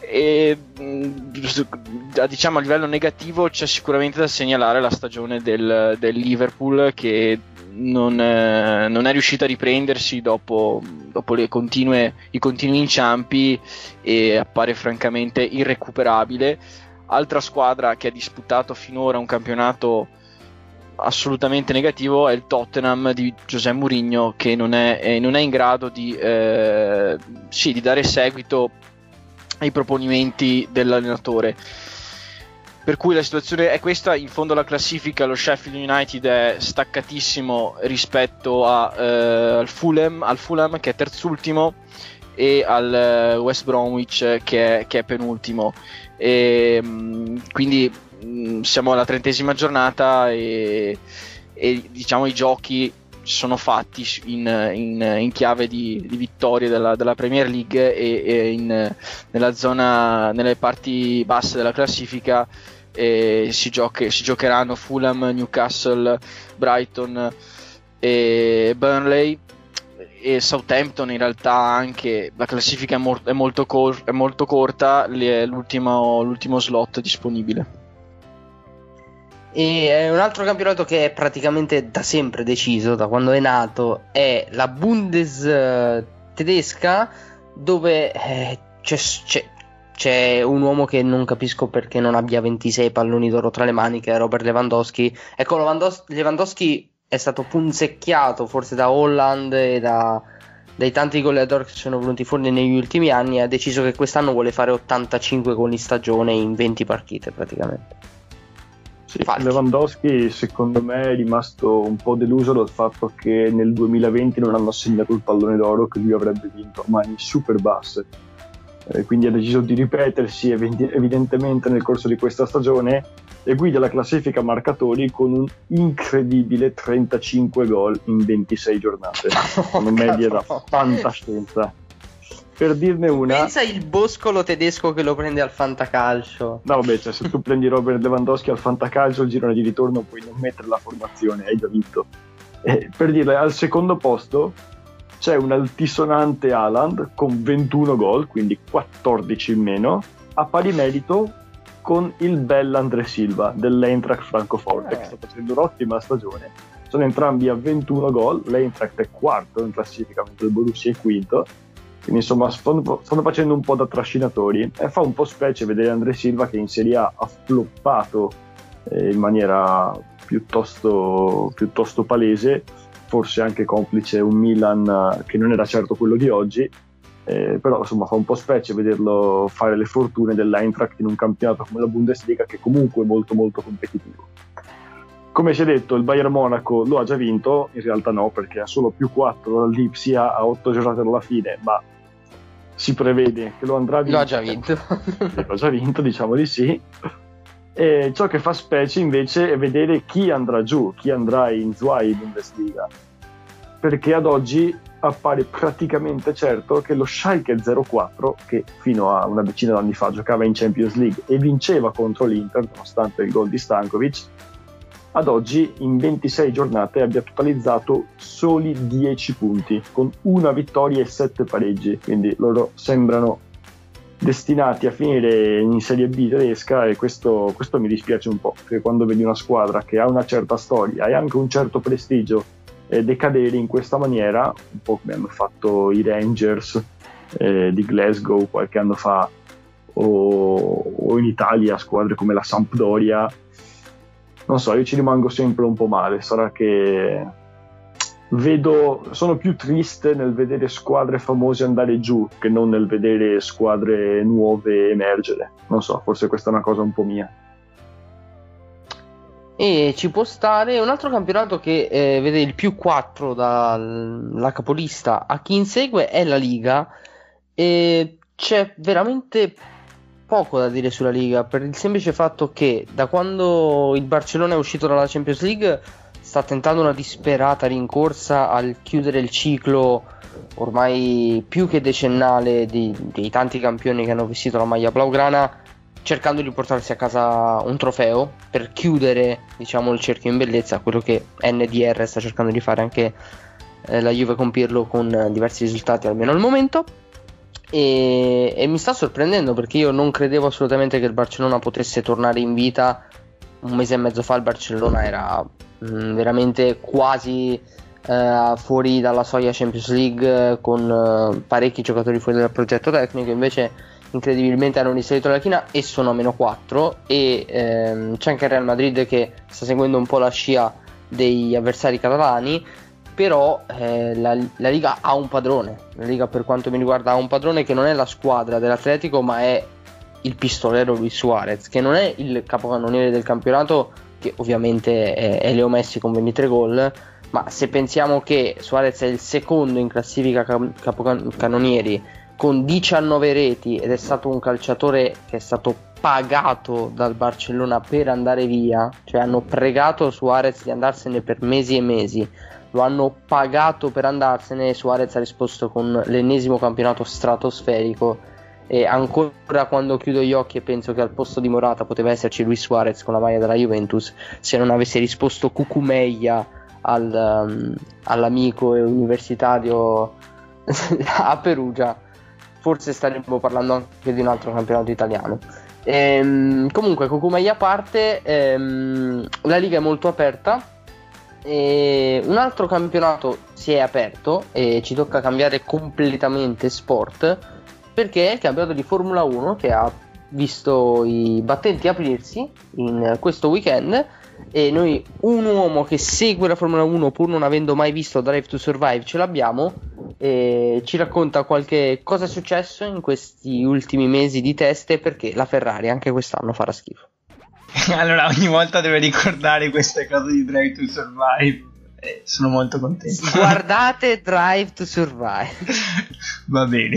e mh, diciamo a livello negativo c'è sicuramente da segnalare la stagione del, del Liverpool che non, eh, non è riuscita a riprendersi dopo, dopo continue, i continui inciampi e appare francamente irrecuperabile. Altra squadra che ha disputato finora un campionato assolutamente negativo è il Tottenham di José Mourinho che non è, eh, non è in grado di, eh, sì, di dare seguito ai proponimenti dell'allenatore. Per cui la situazione è questa, in fondo alla classifica lo Sheffield United è staccatissimo rispetto a, eh, al, Fulham, al Fulham che è terzultimo e al eh, West Bromwich che è, che è penultimo. E, mh, quindi mh, siamo alla trentesima giornata e, e, diciamo i giochi sono fatti in, in, in chiave di, di vittorie della, della, Premier League e, e in, nella zona, nelle parti basse della classifica eh, si, giochi, si, giocheranno Fulham, Newcastle, Brighton e Burnley e Southampton in realtà anche la classifica è, mo- è, molto, cor- è molto, corta è l'ultimo, l'ultimo slot disponibile e un altro campionato che è praticamente da sempre deciso, da quando è nato, è la Bundes eh, tedesca, dove eh, c'è, c'è, c'è, un uomo che non capisco perché non abbia 26 palloni d'oro tra le mani, che è Robert Lewandowski. Ecco, Lewandowski, Lewandowski è stato punzecchiato forse da Holland e da, dai tanti goleador che sono venuti fuori negli ultimi anni ha deciso che quest'anno vuole fare 85 gol in stagione in 20 partite praticamente. Sì, Lewandowski secondo me è rimasto un po' deluso dal fatto che nel 2020 non hanno assegnato il pallone d'oro che lui avrebbe vinto a mani super basse. Eh, quindi ha deciso di ripetersi evidentemente nel corso di questa stagione e guida la classifica marcatori con un incredibile 35 gol in 26 giornate, una media da fantascienza. Per dirne una, pensa il boscolo tedesco che lo prende al fantacalcio. No, vabbè, cioè, se tu prendi Robert Lewandowski al fantacalcio, il girone di ritorno puoi non mettere la formazione, hai già vinto. Eh, per dirle, al secondo posto c'è un altisonante Haaland con 21 gol, quindi 14 in meno, a pari merito con il bel Andre Silva dell'Eintracht Francoforte, eh. che sta facendo un'ottima stagione. Sono entrambi a 21 gol, l'Eintracht è quarto in classifica, mentre il Borussia è quinto. Quindi insomma stanno, stanno facendo un po' da trascinatori e fa un po' specie vedere Andre Silva che in Serie A ha floppato eh, in maniera piuttosto, piuttosto palese, forse anche complice un Milan che non era certo quello di oggi, eh, però insomma fa un po' specie vederlo fare le fortune dell'Eintracht in un campionato come la Bundesliga che comunque è molto molto competitivo. Come si è detto, il Bayern Monaco lo ha già vinto, in realtà no, perché ha solo più 4 dal Lipsia a 8 giornate dalla fine, ma si prevede che lo andrà a vincere. L'ho già vinto. Sì, l'ho già vinto, diciamo di sì. E ciò che fa specie invece è vedere chi andrà giù, chi andrà in Zwei Bundesliga. Perché ad oggi appare praticamente certo che lo Schalke 04, che fino a una decina d'anni fa giocava in Champions League e vinceva contro l'Inter, nonostante il gol di Stankovic, ad oggi in 26 giornate abbia totalizzato soli 10 punti, con una vittoria e 7 pareggi, quindi loro sembrano destinati a finire in Serie B tedesca e questo, questo mi dispiace un po', perché quando vedi una squadra che ha una certa storia e anche un certo prestigio eh, decadere in questa maniera, un po' come hanno fatto i Rangers eh, di Glasgow qualche anno fa o, o in Italia squadre come la Sampdoria, non so, io ci rimango sempre un po' male. Sarà che vedo, sono più triste nel vedere squadre famose andare giù che non nel vedere squadre nuove emergere. Non so, forse questa è una cosa un po' mia. E ci può stare un altro campionato che eh, vede il più 4 dalla capolista a chi insegue è la Liga. E c'è veramente poco da dire sulla Liga per il semplice fatto che da quando il Barcellona è uscito dalla Champions League sta tentando una disperata rincorsa al chiudere il ciclo ormai più che decennale di, dei tanti campioni che hanno vestito la maglia blaugrana cercando di portarsi a casa un trofeo per chiudere diciamo il cerchio in bellezza quello che NDR sta cercando di fare anche eh, la Juve con Pirlo con diversi risultati almeno al momento e, e, mi sta sorprendendo perché io non credevo assolutamente che il Barcellona potesse tornare in vita. Un mese e mezzo fa il Barcellona era mh, mm, veramente quasi uh, fuori dalla soglia Champions League con uh, parecchi giocatori fuori dal progetto tecnico. Invece, incredibilmente, hanno risalito la china e sono a meno 4. E ehm, c'è anche il Real Madrid che sta seguendo un po' la scia degli avversari catalani però eh, la, la, Liga ha un padrone, la Liga per quanto mi riguarda ha un padrone che non è la squadra dell'Atletico ma è il pistolero Luis Suarez, che non è il capocannoniere del campionato, che ovviamente è, è Leo Messi con 23 gol, ma se pensiamo che Suarez è il secondo in classifica cap- capocannonieri con 19 reti ed è stato un calciatore che è stato pagato dal Barcellona per andare via, cioè hanno pregato Suarez di andarsene per mesi e mesi lo hanno pagato per andarsene. Suarez ha risposto con l'ennesimo campionato stratosferico. E ancora quando chiudo gli occhi e penso che al posto di Morata poteva esserci Luis Suarez con la maglia della Juventus, se non avesse risposto Cucumeia al, um, all'amico universitario a Perugia, forse staremmo parlando anche di un altro campionato italiano. Ehm, comunque, Cucumeia a parte, ehm, la liga è molto aperta e un altro campionato si è aperto e ci tocca cambiare completamente sport perché è il campionato di Formula 1 che ha visto i battenti aprirsi in questo weekend e noi un uomo che segue la Formula 1 pur non avendo mai visto Drive to Survive ce l'abbiamo e ci racconta qualche cosa è successo in questi ultimi mesi di teste perché la Ferrari anche quest'anno farà schifo. allora ogni volta deve ricordare queste cose di Drive to Survive. Eh, sono molto contento. Guardate Drive to Survive. Va bene.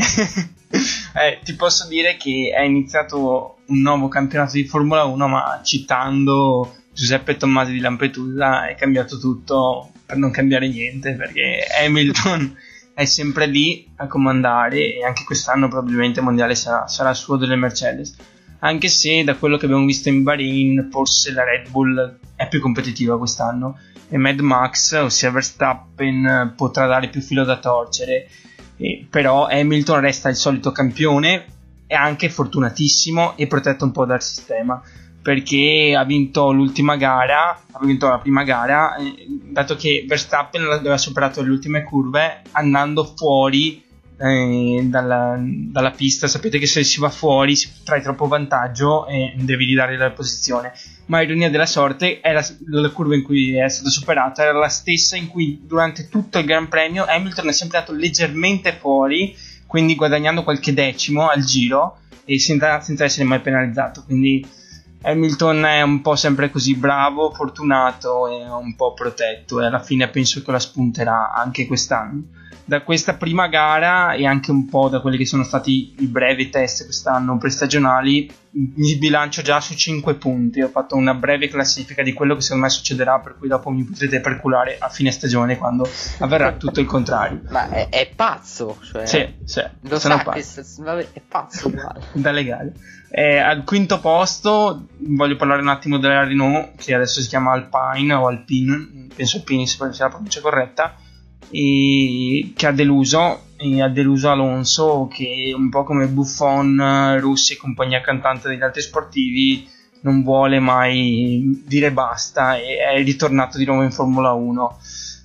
eh, ti posso dire che è iniziato un nuovo campionato di Formula 1, ma citando Giuseppe Tommasi di Lampedusa è cambiato tutto per non cambiare niente, perché Hamilton è sempre lì a comandare e anche quest'anno probabilmente il mondiale sarà, sarà suo delle Mercedes. Anche se da quello che abbiamo visto in Bahrain forse la Red Bull è più competitiva quest'anno e Mad Max, ossia Verstappen, potrà dare più filo da torcere, e, però Hamilton resta il solito campione, è anche fortunatissimo e protetto un po' dal sistema perché ha vinto l'ultima gara, ha vinto la prima gara, eh, dato che Verstappen aveva superato le ultime curve andando fuori eh, dalla, dalla pista. Sapete che se si va fuori si trae troppo vantaggio e devi ridare la posizione. Ma ironia della sorte, la, la curva in cui è stato superato era la stessa in cui durante tutto il Gran Premio Hamilton è sempre andato leggermente fuori, quindi guadagnando qualche decimo al giro e senza, senza essere mai penalizzato. Quindi Hamilton è un po' sempre così bravo, fortunato e un po' protetto e alla fine penso che la spunterà anche quest'anno. Da questa prima gara e anche un po' da quelli che sono stati i brevi test quest'anno prestagionali, mi bilancio già su 5 punti. Ho fatto una breve classifica di quello che secondo me succederà, per cui dopo mi potrete perculare a fine stagione quando avverrà tutto il contrario. Ma è, è pazzo, cioè, Sì, sì, lo sono sa che pazzo. s- vabbè, è pazzo da legale. Eh, al quinto posto voglio parlare un attimo della Renault, che adesso si chiama Alpine o Alpine, penso Alpine se sia la pronuncia corretta, e che ha deluso, e ha deluso Alonso che un po' come Buffon, Russi e compagnia cantante degli altri sportivi non vuole mai dire basta e è ritornato di nuovo in Formula 1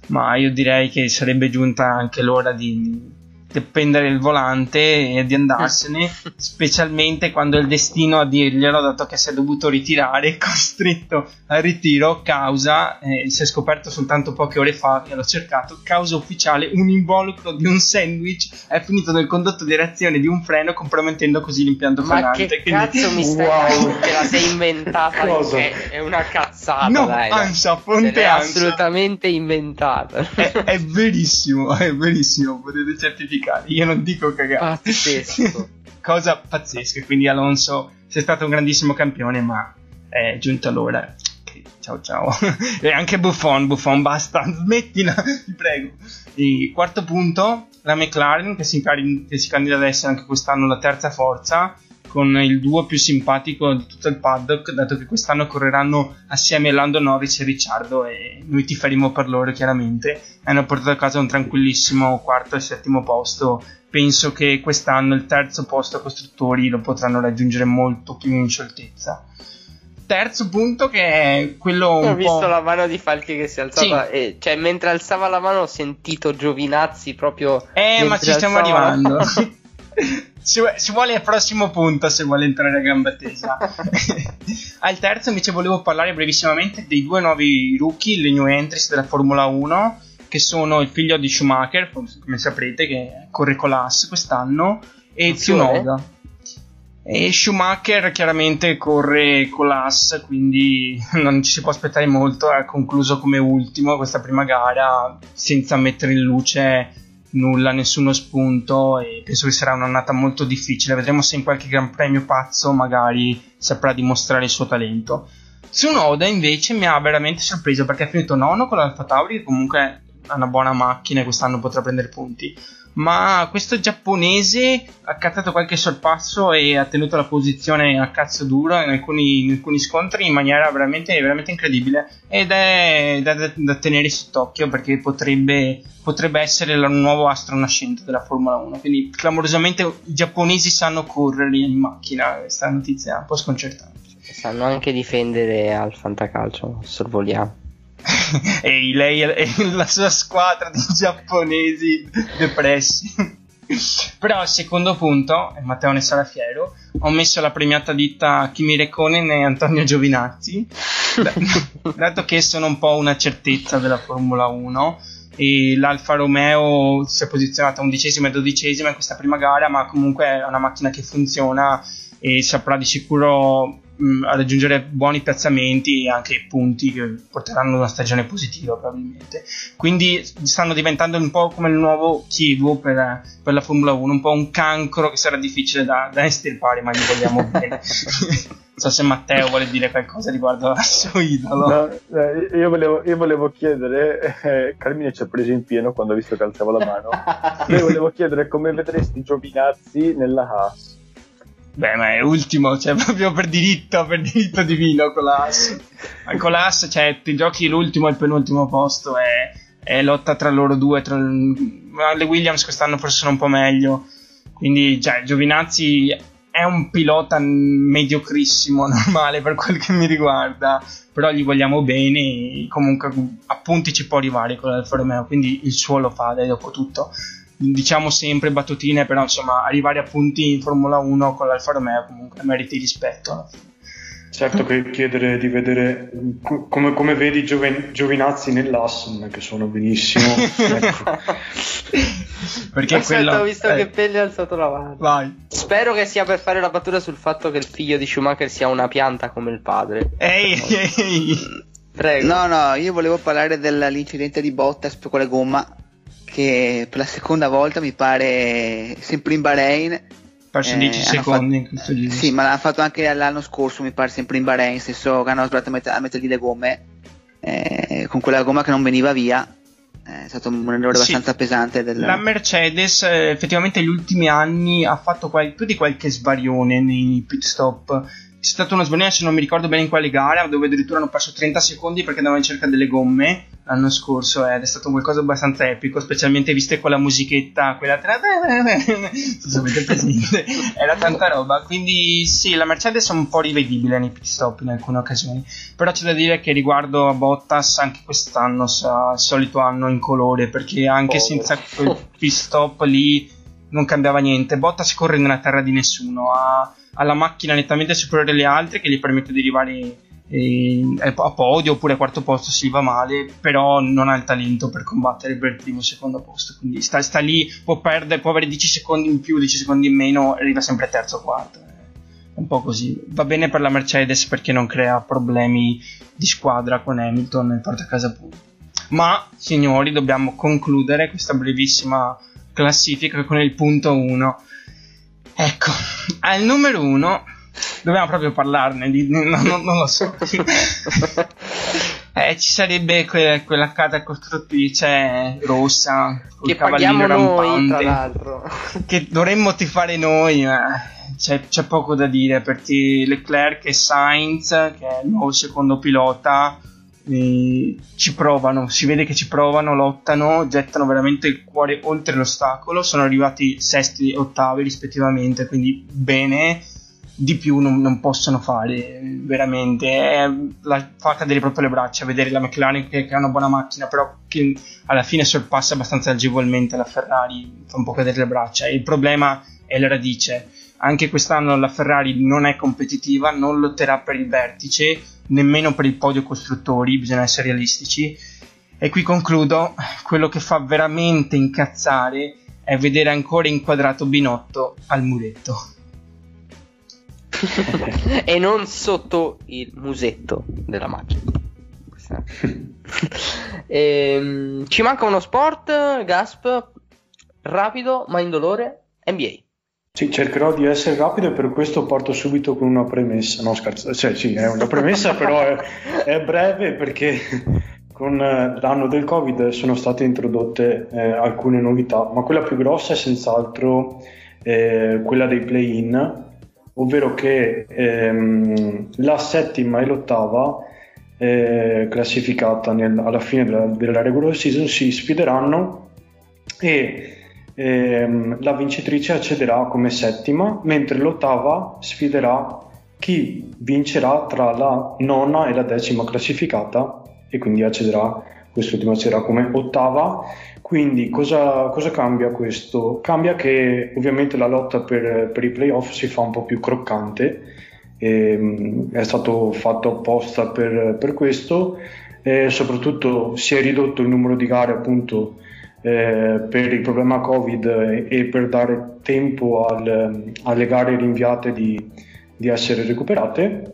ma io direi che sarebbe giunta anche l'ora di prendere il volante e di andarsene, specialmente quando il destino a dirglielo, dato che si è dovuto ritirare, costretto al ritiro, causa, eh, si è scoperto soltanto poche ore fa che l'ho cercato, causa ufficiale un involucro di un sandwich è finito nel condotto di reazione di un freno compromettendo così l'impianto Ma frenante. che Quindi- cazzo mi stai Wow. Te la sei inventata? Cosa? È, una cazzata, No, dai. ansia, Te fonte ansia. assolutamente inventata. È, è verissimo, è verissimo, potete certificare. Io non dico cagare. Pazzesco. Cosa pazzesca. Quindi Alonso sei stato un grandissimo campione, ma è giunta l'ora. Ciao ciao. e anche Buffon, Buffon, basta, smettila, ti prego. E quarto punto, la McLaren che si, che si candida ad essere anche quest'anno la terza forza con il duo più simpatico di tutto il paddock, dato che quest'anno correranno assieme Lando Norris e Ricciardo e noi ti faremo per loro chiaramente. Hanno portato a casa un tranquillissimo quarto e settimo posto. Penso che quest'anno il terzo posto a costruttori lo potranno raggiungere molto più in scioltezza. Terzo punto che è quello Ho po'... visto la mano di Falchi che si alzava e cioè mentre alzava la mano ho sentito Giovinazzi proprio Eh, ma ci stiamo alzava arrivando. vu- si vuole al prossimo punto se vuole entrare a gamba tesa. al terzo invece volevo parlare brevissimamente dei due nuovi rookie, le new entries della Formula 1, che sono il figlio di Schumacher, come saprete, che corre con l'AS quest'anno, e. Tsunoda. E Schumacher chiaramente corre con l'AS, quindi non ci si può aspettare molto. Ha concluso come ultimo questa prima gara senza mettere in luce nulla, nessuno spunto. E penso che sarà un'annata molto difficile. Vedremo se in qualche gran premio pazzo magari saprà dimostrare il suo talento. Tsunoda invece mi ha veramente sorpreso perché ha finito nono con l'Alfa Tauri, che comunque ha una buona macchina e quest'anno potrà prendere punti. Ma questo giapponese ha cattato qualche sorpasso e ha tenuto la posizione a cazzo duro in alcuni, in alcuni scontri in maniera veramente, veramente incredibile. Ed è da, da- da tenere sott'occhio perché potrebbe, potrebbe essere il nuovo astro nascente della Formula 1. Quindi clamorosamente i giapponesi sanno correre in macchina. Questa notizia è un po' sconcertante. Sanno anche difendere al fantacalcio, sorvoliamo. e lei e la sua squadra di giapponesi depressi. Però al secondo punto, Matteo ne sarà fiero, ho messo la premiata ditta Kimi Räikkönen e Antonio Giovinazzi, dato che sono un po' una certezza della Formula 1 e l'Alfa Romeo si è posizionata undicesima e dodicesima in questa prima gara, ma comunque è una macchina che funziona e saprà di sicuro mh, a raggiungere buoni piazzamenti e anche punti che porteranno una stagione positiva probabilmente. Quindi stanno diventando un po' come il nuovo Chievo per, per la Formula 1, un po' un cancro che sarà difficile da, da estirpare, ma gli vogliamo bene. Non so se Matteo vuole dire qualcosa riguardo al suo idolo. No, eh, io, volevo, io volevo chiedere, eh, Carmine ci ha preso in pieno quando ha visto che alzava la mano. Io volevo chiedere come vedresti Giovinazzi nella Haas. Beh, ma è ultimo, cioè proprio per diritto, per diritto divino con l'As. Ma Con l'As, cioè, ti giochi l'ultimo e il penultimo posto, è, è lotta tra loro due. Tra... Le Williams quest'anno forse sono un po' meglio. Quindi, cioè, Giovinazzi è un pilota mediocrissimo, normale per quel che mi riguarda. Però gli vogliamo bene. e Comunque, a punti ci può arrivare con l'Alfa Romeo. Quindi il suo lo fa, dai, dopo tutto. Diciamo sempre battutine, però insomma arrivare a punti in Formula 1 con l'Alfa Romeo comunque meriti rispetto alla fine. Certo che chiedere di vedere co- come, come vedi Gioven- Giovinazzi nell'ass non è che sono benissimo. ecco. Perché Aspetta, quello... ho visto eh, che Pelle ha alzato la mano. Vai. Spero che sia per fare la battuta sul fatto che il figlio di Schumacher sia una pianta come il padre. Ehi, ehi. Prego. No, no, io volevo parlare dell'incidente di Bottas con la gomma che per la seconda volta mi pare sempre in Bahrain. Perso eh, 10 hanno secondi in fatto- questo giro. Sì, ma l'hanno fatto anche l'anno scorso, mi pare sempre in Bahrain, stesso che hanno sbagliato a, met- a mettergli le gomme eh, con quella gomma che non veniva via. Eh, È stato un errore Sì. abbastanza pesante. Del... La Mercedes eh, effettivamente negli ultimi anni ha fatto qual- più di qualche sbarione nei pit stop. C'è stato uno sbarione, se non mi ricordo bene in quale gara, dove addirittura hanno perso 30 secondi perché andavano in cerca delle gomme l'anno scorso ed è stato qualcosa abbastanza epico, specialmente viste con la musichetta, quella tra... presente, era tanta roba. Quindi sì, la Mercedes è un po' rivedibile nei pit stop in alcune occasioni. Però c'è da dire che riguardo a Bottas, anche quest'anno sarà il solito anno in colore, perché anche Povero. senza quel pit stop lì non cambiava niente. Bottas corre nella terra di nessuno, ha, ha la macchina nettamente superiore alle altre che gli permette di arrivare eh, a podio oppure a quarto posto gli va male, però non ha il talento per combattere per il primo o secondo posto. Quindi sta, sta lì, può perdere, può avere 10 secondi in più, 10 secondi in meno, arriva sempre terzo o quarto. È un po' così. Va bene per la Mercedes perché non crea problemi di squadra con Hamilton e porta a casa punti. Ma, signori, dobbiamo concludere questa brevissima classifica con il punto 1. Ecco, al numero 1 dobbiamo proprio parlarne, di, no, no, non lo so. eh, ci sarebbe que- quella casa costruttrice rossa col che cavallino paghiamo noi, tra rampante l'altro. che dovremmo tifare noi, ma c'è, c'è poco da dire perché Leclerc e Sainz, che è il nuovo secondo pilota, eh, ci provano, si vede che ci provano, lottano, gettano veramente il cuore oltre l'ostacolo, sono arrivati sesti e ottavi rispettivamente, quindi bene, di più non, non possono fare veramente, è, la, fa cadere proprio le braccia, vedere la McLaren che, che ha una buona macchina, però che alla fine sorpassa abbastanza agevolmente la Ferrari, fa un po' cadere le braccia, il problema è la radice. Anche quest'anno la Ferrari non è competitiva, non lotterà per il vertice, nemmeno per il podio costruttori, bisogna essere realistici. E qui concludo, quello che fa veramente incazzare è vedere ancora inquadrato Binotto al muretto. e non sotto il musetto della macchina. Ehm, ci manca uno sport, Gasp, rapido ma indolore, NBA. Sì, cercherò di essere rapido e per questo parto subito con una premessa. No, scherzo, cioè sì, è una premessa, però è, è breve perché con eh, l'anno del Covid sono state introdotte eh, alcune novità, ma quella più grossa è senz'altro eh, quella dei play-in, ovvero che ehm, la settima e l'ottava eh, classificata nel- alla fine della, della regular season si sfideranno e ehm, la vincitrice accederà come settima, mentre l'ottava sfiderà chi vincerà tra la nona e la decima classificata e quindi accederà, quest'ultima accederà come ottava. Quindi cosa, cosa cambia questo? Cambia che ovviamente la lotta per, per i playoff si fa un po' più croccante, ehm, è stato fatto apposta per, per questo, e soprattutto si è ridotto il numero di gare appunto eh, per il problema Covid e per dare tempo al- alle gare rinviate di, di essere recuperate.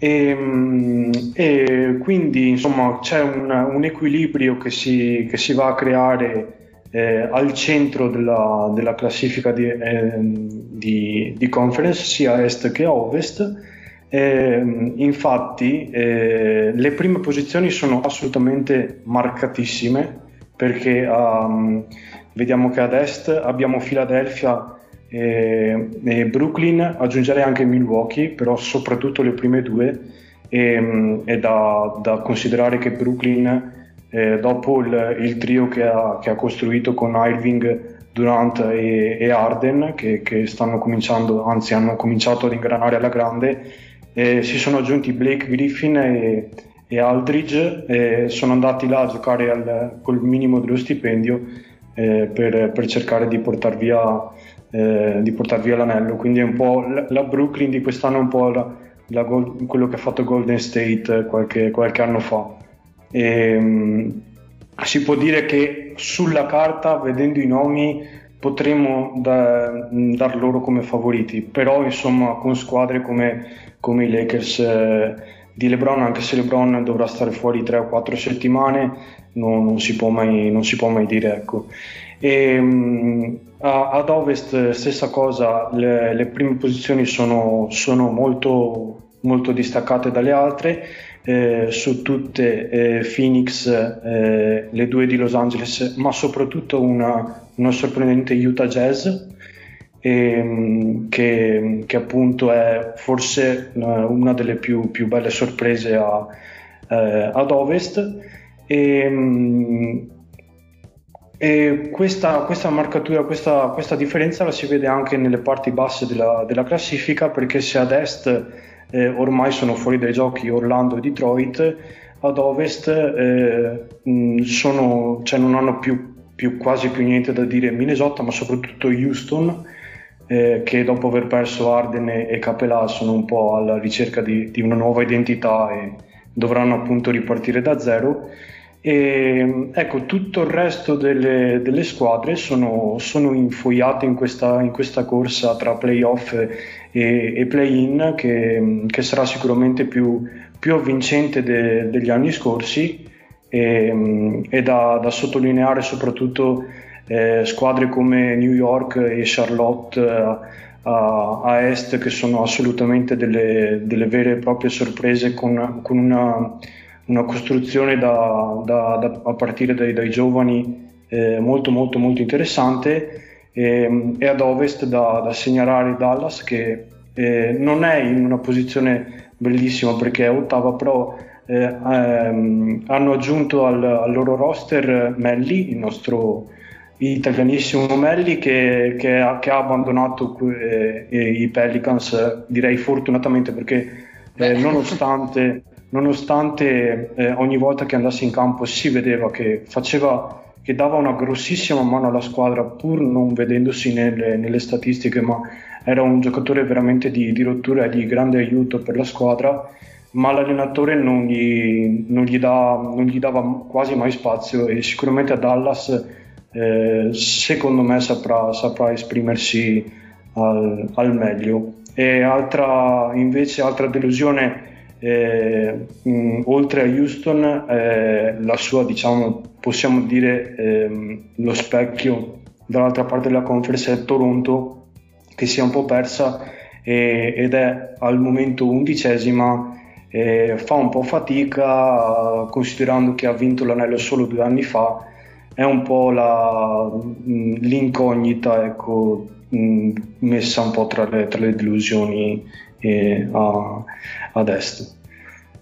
E, mm, e quindi insomma c'è un, un equilibrio che si, che si va a creare eh, al centro della, della classifica di, ehm, di- di conference sia est che ovest. Ehm, infatti eh, le prime posizioni sono assolutamente marcatissime perché um, vediamo che ad est abbiamo Philadelphia e, e Brooklyn, aggiungerei anche Milwaukee, però soprattutto le prime due. E, mm, è da, da considerare che Brooklyn, eh, dopo il, il trio che ha, che ha costruito con Irving, Durant e, e Arden, che, che stanno cominciando, anzi hanno cominciato ad ingranare alla grande, eh, si sono aggiunti Blake Griffin e, e Aldridge, eh, sono andati là a giocare al- col minimo dello stipendio eh, per, per, cercare di portare via, eh, di portar via l'anello. Quindi è un po' la, Brooklyn di quest'anno è un po' la, la quello che ha fatto Golden State qualche, qualche anno fa. E, um, si può dire che sulla carta, vedendo i nomi, potremmo da, dar loro come favoriti, però insomma con squadre come, come i Lakers eh, di LeBron, anche se LeBron dovrà stare fuori 3 o 4 settimane, no, non, si mai, non, si può mai, dire. Ecco. E, um, a, ad ovest stessa cosa, le, le prime posizioni sono, sono molto, molto distaccate dalle altre. Eh, su tutte eh, Phoenix, eh, le due di Los Angeles, ma soprattutto una, una sorprendente Utah Jazz, ehm, che, che, appunto è forse eh, una delle più, più belle sorprese a, eh, ad ovest. E, ehm, e questa, questa, marcatura, questa, questa, differenza la si vede anche nelle parti basse della, della classifica perché se ad est eh, ormai sono fuori dai giochi Orlando e Detroit, ad ovest eh, sono, cioè non hanno più, più, quasi più niente da dire Minnesota, ma soprattutto Houston, eh, che dopo aver perso Arden e Capelà sono un po' alla ricerca di, di, una nuova identità e dovranno appunto ripartire da zero. E, ecco, tutto il resto delle, delle squadre sono, sono infoiate in questa, in questa corsa tra playoff e, e play-in che, che, sarà sicuramente più, più avvincente de, degli anni scorsi. E, e da, da, sottolineare soprattutto eh, squadre come New York e Charlotte a, a, est che sono assolutamente delle, delle, vere e proprie sorprese con, con una, una, costruzione da, da, a partire dai, dai giovani eh, molto molto molto interessante e, ehm, e ad ovest da, da, segnalare Dallas che eh, non è in una posizione bellissima perché è ottava però eh, ehm, hanno aggiunto al, al, loro roster Melli, il nostro italianissimo Melli che, che, ha, che ha, abbandonato eh, i Pelicans direi fortunatamente perché eh, nonostante, nonostante eh, ogni volta che andasse in campo si vedeva che faceva che dava una grossissima mano alla squadra pur non vedendosi nelle, nelle statistiche, ma era un giocatore veramente di, di, rottura e di grande aiuto per la squadra, ma l'allenatore non gli, non gli, da, non gli dava quasi mai spazio e sicuramente a Dallas eh, secondo me saprà, saprà esprimersi al, al, meglio. E altra, invece altra delusione eh, mh, oltre a Houston, eh, la sua, diciamo, possiamo dire, ehm, lo specchio dall'altra parte della conference è Toronto, che si è un po' persa e, ed è al momento undicesima. Eh, fa un po' fatica considerando che ha vinto l'anello solo due anni fa è un po' la, mh, l'incognita ecco, mh, messa un po' tra le, tra le delusioni eh, a, ad est.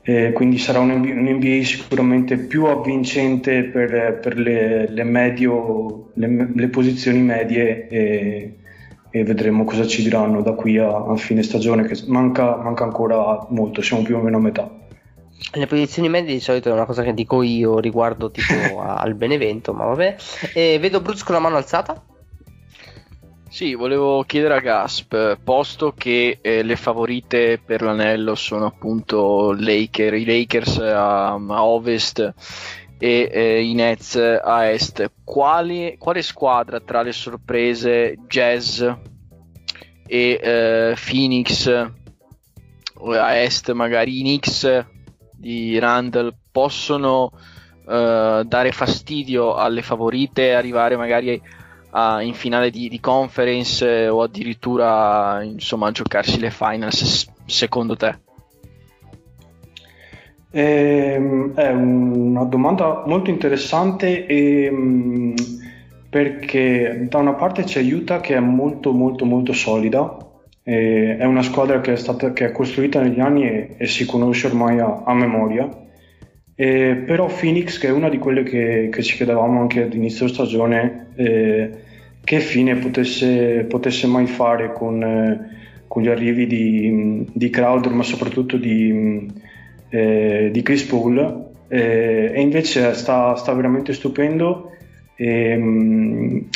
Eh, quindi sarà un, un, NBA sicuramente più avvincente per, per le, le, medio, le, le, posizioni medie e, e, vedremo cosa ci diranno da qui a, a fine stagione che manca, manca, ancora molto, siamo più o meno a metà. Le posizioni medie di solito è una cosa che dico io riguardo tipo al Benevento, ma vabbè. E vedo Bruce con la mano alzata. Sì, volevo chiedere a Gasp, posto che eh, le favorite per l'anello sono appunto Laker, i Lakers a, a ovest e eh, i Nets a est, quali, quale squadra tra le sorprese Jazz e eh, Phoenix a est magari i Knicks di Randall possono eh, dare fastidio alle favorite, arrivare magari a, in finale di, di conference eh, o addirittura insomma, a giocarsi le finals secondo te? Ehm, è una domanda molto interessante e, mm, perché da una parte c'è Utah che è molto molto molto solida è una squadra che è, stata, che è costruita negli anni e, e si conosce ormai a, a memoria eh, però Phoenix che è una di quelle che, che ci chiedevamo anche ad inizio stagione eh, che fine potesse, potesse mai fare con, eh, con gli arrivi di, di, Crowder, ma soprattutto di, eh, di Chris Paul. Eh, e invece sta, sta, veramente stupendo. Ehm,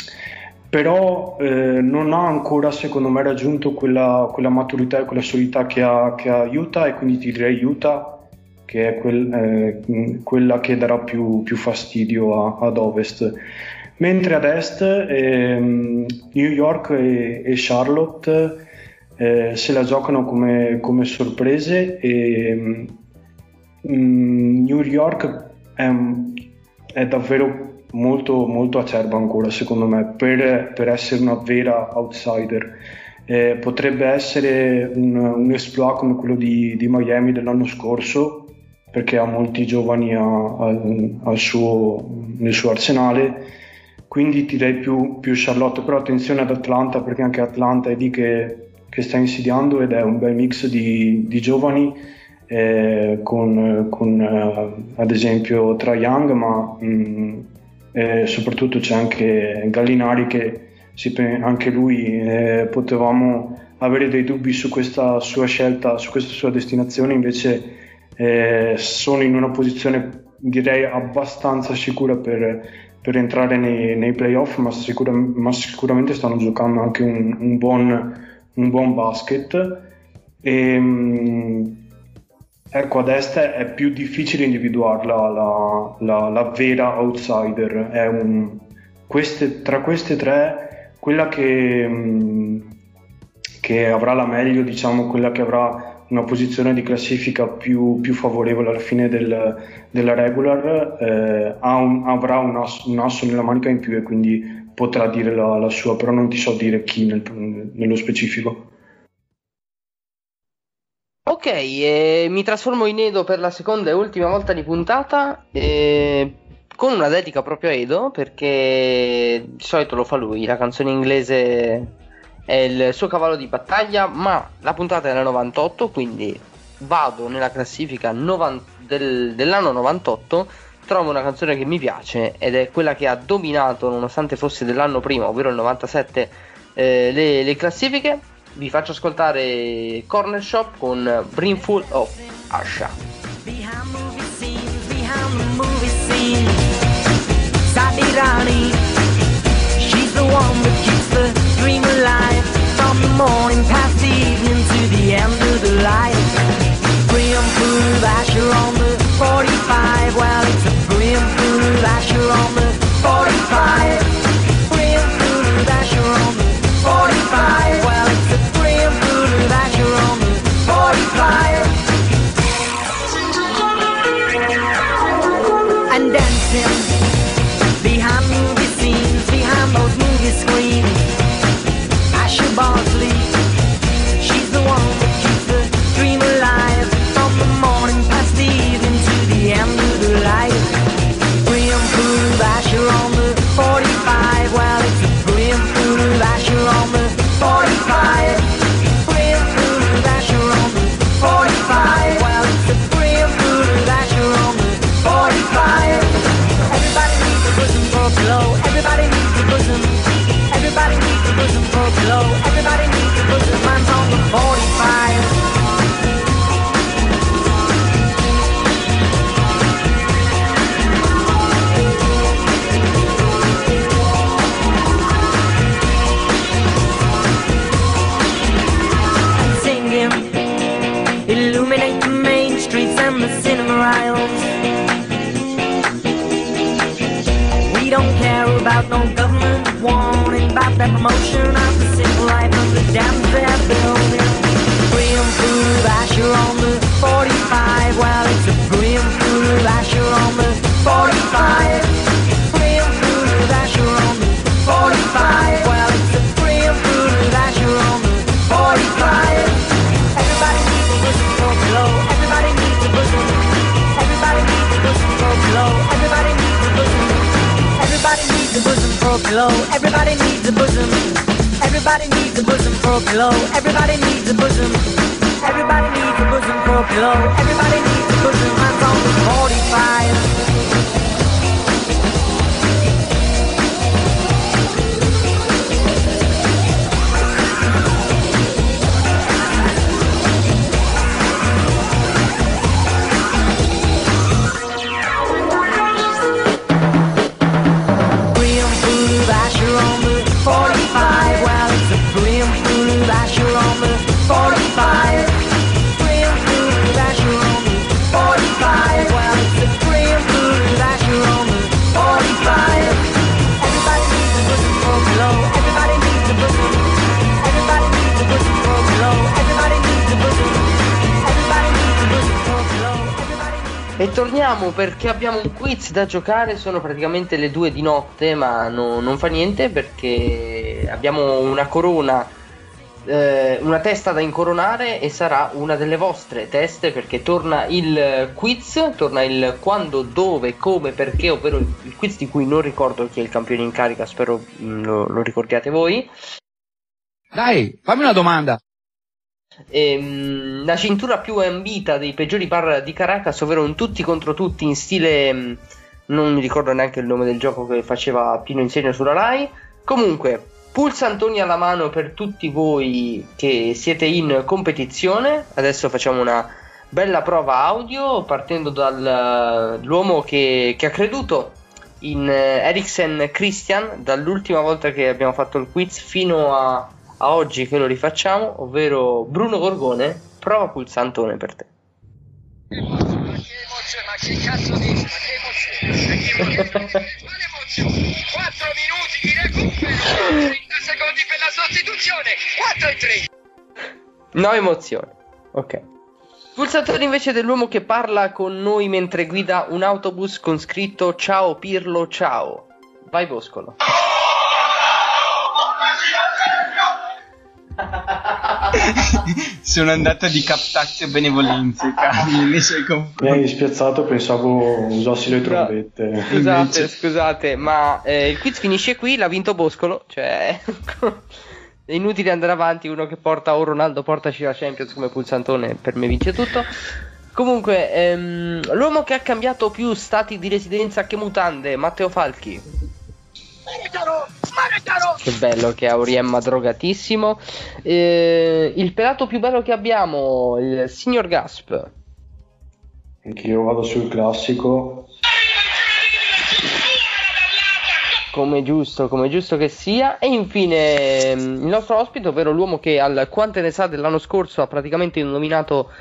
però eh, non ha ancora secondo me raggiunto quella, quella maturità e quella solidità che ha, che ha Utah e quindi ti direi Utah che è quel, eh, quella che darà più, più fastidio a, ad ovest mentre ad est ehm, New York e, e Charlotte eh, se la giocano come, come sorprese e mm, New York è, è davvero molto, molto acerba ancora secondo me per, per essere una vera outsider. Eh, potrebbe essere un, un exploit come quello di, di, Miami dell'anno scorso perché ha molti giovani a, a, al suo, nel suo arsenale. Quindi direi più, più, Charlotte. Però attenzione ad Atlanta perché anche Atlanta è lì che, che sta insidiando ed è un bel mix di, di giovani eh, con, con eh, ad esempio Trae Young ma mh, mm, eh, soprattutto c'è anche Gallinari che anche lui eh, potevamo avere dei dubbi su questa sua scelta, su questa sua destinazione, invece eh, sono in una posizione direi abbastanza sicura per, per entrare nei, nei playoff, ma, sicura, ma, sicuramente stanno giocando anche un, un, buon, un buon, basket. E, ehm, Ecco, ad est è più difficile individuarla la, la, la vera outsider. Un, queste, tra queste tre, quella che, che, avrà la meglio, diciamo, quella che avrà una posizione di classifica più, più favorevole alla fine del, della regular, eh, un, avrà un asso, un asso, nella manica in più e quindi potrà dire la, la sua, però non ti so dire chi nel, nello specifico. Ok, eh, mi trasformo in Edo per la seconda e ultima volta di puntata. Eh, con una dedica proprio a Edo, perché di solito lo fa lui, la canzone inglese è il suo cavallo di battaglia, ma la puntata nel 98, quindi vado nella classifica 90, del, dell'anno 98, trovo una canzone che mi piace ed è quella che ha dominato, nonostante fosse dell'anno prima, ovvero il 97, eh, le, le classifiche vi faccio ascoltare Corner Shop con Brimful of Asha. Rani, she's the one that keeps the alive from the morning past the evening to the end of the light. Brimful of Asher on the 45, well it's a brimful of Asher on the 45. Brimful of Asher on the 45, about no government warning about that promotion of the simple life of the damn fair building. Pillow. Everybody needs a bosom. Everybody needs a bosom for a pillow. Everybody needs a bosom. Everybody needs a bosom for a pillow. Everybody needs a bosom. I'm on the 45. Torniamo perché abbiamo un quiz da giocare, sono praticamente le due di notte, ma no- non fa niente perché abbiamo una corona, eh, una testa da incoronare e sarà una delle vostre teste perché torna il quiz, torna il quando, dove, come, perché, ovvero il, quiz di cui non ricordo chi è il campione in carica, spero mm, lo, lo ricordiate voi. Dai, fammi una domanda. Ehm, la cintura più ambita dei peggiori bar di Caracas, ovvero un tutti contro tutti in stile. mh, Non mi ricordo neanche il nome del gioco che faceva Pino Insegno sulla Rai. Comunque, pulsantoni alla mano per tutti voi che siete in competizione. Adesso facciamo una bella prova audio partendo dall'uomo che, che ha creduto in eh, Eriksen Christian dall'ultima volta che abbiamo fatto il quiz fino a, a oggi che lo rifacciamo, ovvero Bruno Gorgone. Prova pulsantone per te. Ma che cazzo dici? Ma che emozione? Ma che emozione? Quale emozione? 4 minuti di recupero, 30 secondi per la sostituzione, 4 e 3. No emozione. Ok. Pulsatore invece dell'uomo che parla con noi mentre guida un autobus con scritto Ciao Pirlo, ciao. Vai Boscolo. Sono andato di captazio benevolenze, cari, nei suoi Mi hai spiazzato, pensavo usassi le trombette. Scusate, scusate, ma eh, il quiz finisce qui, l'ha vinto Boscolo, cioè è inutile andare avanti, uno che porta o Ronaldo portaci la Champions come pulsantone, per me vince tutto. Comunque, ehm, l'uomo che ha cambiato più stati di residenza che mutande, Matteo Falchi. Che bello che è Auriemma drogatissimo. Eh, il pelato più bello che abbiamo, il signor Gasp. Anch'io vado sul classico. Come giusto, come giusto che sia. E infine ehm, il nostro ospite, ovvero l'uomo che al quante ne sa dell'anno scorso ha praticamente nominato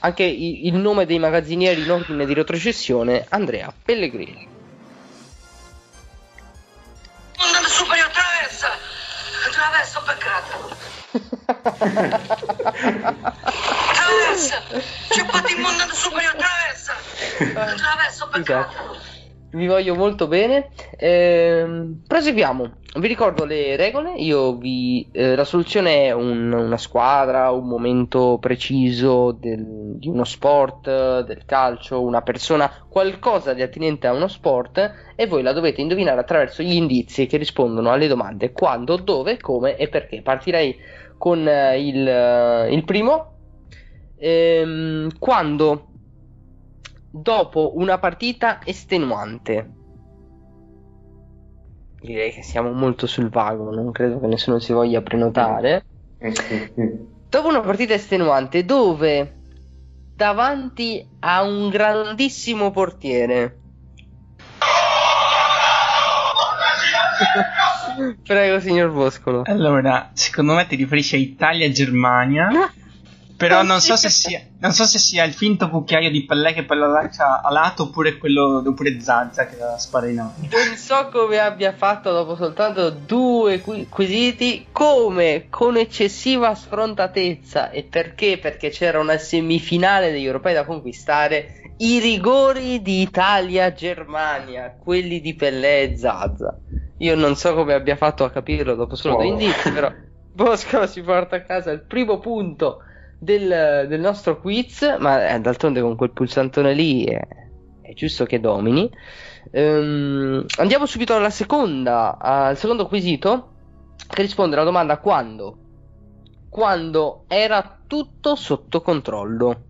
anche il nome dei magazzinieri in ordine di retrocessione, Andrea Pellegrini. Traversa, peccato. Traversa. C'è mondo superiore, traversa. Traversa, peccato. Esatto. Vi voglio molto bene. Ehm, proseguiamo. Vi ricordo le regole. Vi. eh, la soluzione è un- una squadra, un momento preciso del- di uno sport, del calcio, una persona, qualcosa di attinente a uno sport. E voi la dovete indovinare attraverso gli indizi che rispondono alle domande quando, dove, come e perché. Partirei con eh, il, eh, il primo. Ehm, quando dopo una partita estenuante. Direi che siamo molto sul vago, non credo che nessuno si voglia prenotare. Dopo una partita estenuante dove davanti a un grandissimo portiere. Prego, signor Boscolo. Allora, secondo me ti riferisci a Italia-Germania. Però non so, se sia, non so se sia il finto cucchiaio di Pellè che poi la lancia a lato oppure quello oppure Zazza che la spara in alto. Non so come abbia fatto dopo soltanto due qui- quesiti, come con eccessiva sfrontatezza e perché? Perché c'era una semifinale degli europei da conquistare, i rigori di Italia-Germania, quelli di Pellè e Zazza. Io non so come abbia fatto a capirlo dopo solo due Wow. indizi, però Bosco si porta a casa il primo punto del, del nostro quiz, ma eh, d'altronde con quel pulsantone lì è, è giusto che domini. Ehm, andiamo subito alla seconda, al secondo quesito che risponde alla domanda quando? Quando era tutto sotto controllo.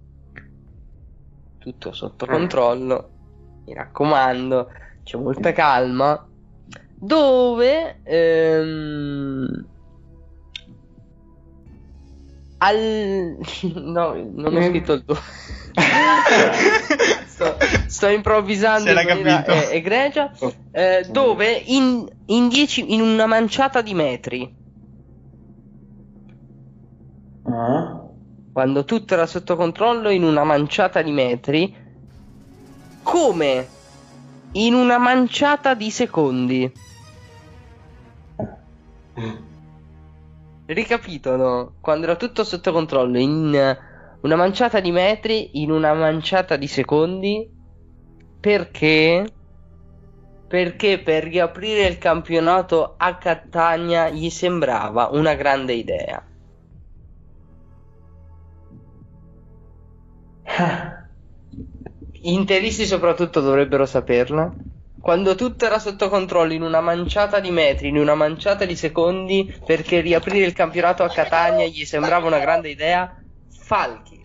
Tutto sotto controllo. Mi raccomando, c'è molta calma. Dove ehm, al no, non ho scritto il tuo. sto, sto improvvisando in maniera capito. eh, egregia. eh, dove in, in, dieci, in una manciata di metri, Ah? Quando tutto era sotto controllo, in una manciata di metri, come? In una manciata di secondi. Ricapitolo, quando era tutto sotto controllo, in una manciata di metri, in una manciata di secondi, perché? Perché per riaprire il campionato a Catania gli sembrava una grande idea. Interisti soprattutto dovrebbero saperla. Quando tutto era sotto controllo in una manciata di metri, in una manciata di secondi, perché riaprire il campionato a Catania gli sembrava una grande idea, Falchi.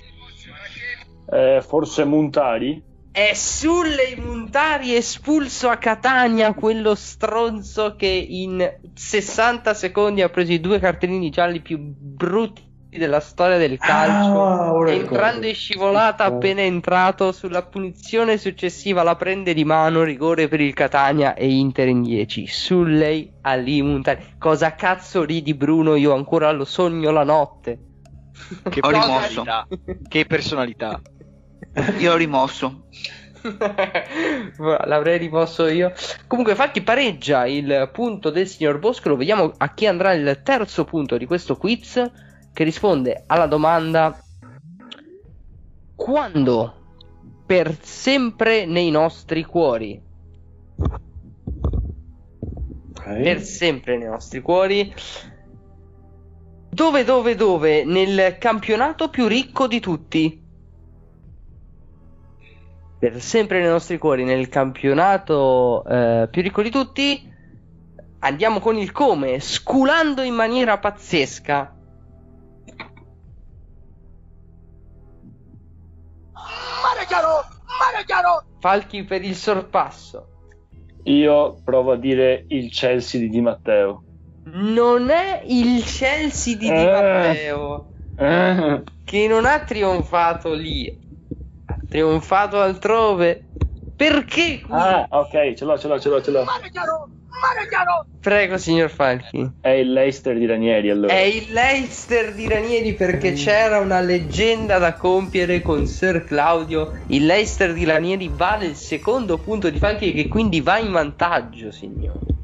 Eh, forse Montari? È Sulle Montari espulso a Catania, quello stronzo che in 60 secondi ha preso i due cartellini gialli più brutti della storia del calcio. Ah, ora entrando in scivolata appena entrato, sulla punizione successiva la prende di mano, rigore per il Catania e Inter in 10. Sulley Ali Montari. Cosa cazzo ridi Bruno? Io ancora lo sogno la notte. Che Ho rimosso. personalità. Che personalità. Io l'ho rimosso. L'avrei rimosso io. Comunque, Falchi pareggia il punto del signor Boscolo. Vediamo a chi andrà il terzo punto di questo quiz. Che risponde alla domanda: Quando per sempre nei nostri cuori? Per sempre nei nostri cuori. Dove, dove, dove? Nel campionato più ricco di tutti. Per sempre nei nostri cuori, nel campionato eh, più ricco di tutti. Andiamo con il come, sculando in maniera pazzesca. Mare chiaro! Falchi per il sorpasso. Io provo a dire il Chelsea di Di Matteo. Non è il Chelsea di Di Eh. Matteo Eh, che non ha trionfato lì, ha trionfato altrove. Perché? qui? Ah, ok, ce l'ho, ce l'ho, ce l'ho, ce l'ho. Prego, signor Falchi. È il Leicester di Ranieri allora. È il Leicester di Ranieri perché c'era una leggenda da compiere con Sir Claudio. Il Leicester di Ranieri vale il secondo punto di Falchi che quindi va in vantaggio, signori.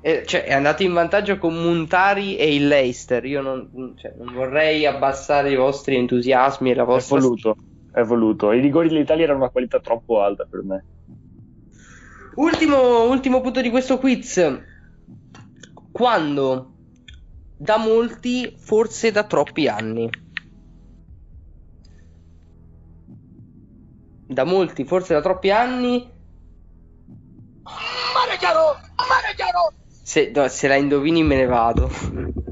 Eh, cioè, è andato in vantaggio con Montari e il Leicester. Io non, cioè, non vorrei abbassare i vostri entusiasmi e la È vostra voluto, è voluto. I rigori dell'Italia erano una qualità troppo alta per me. Ultimo, ultimo punto di questo quiz. Quando? Da molti, forse da troppi anni. Da molti, forse da troppi anni. Mare chiaro! Mare chiaro! Se, no, se la indovini me ne vado.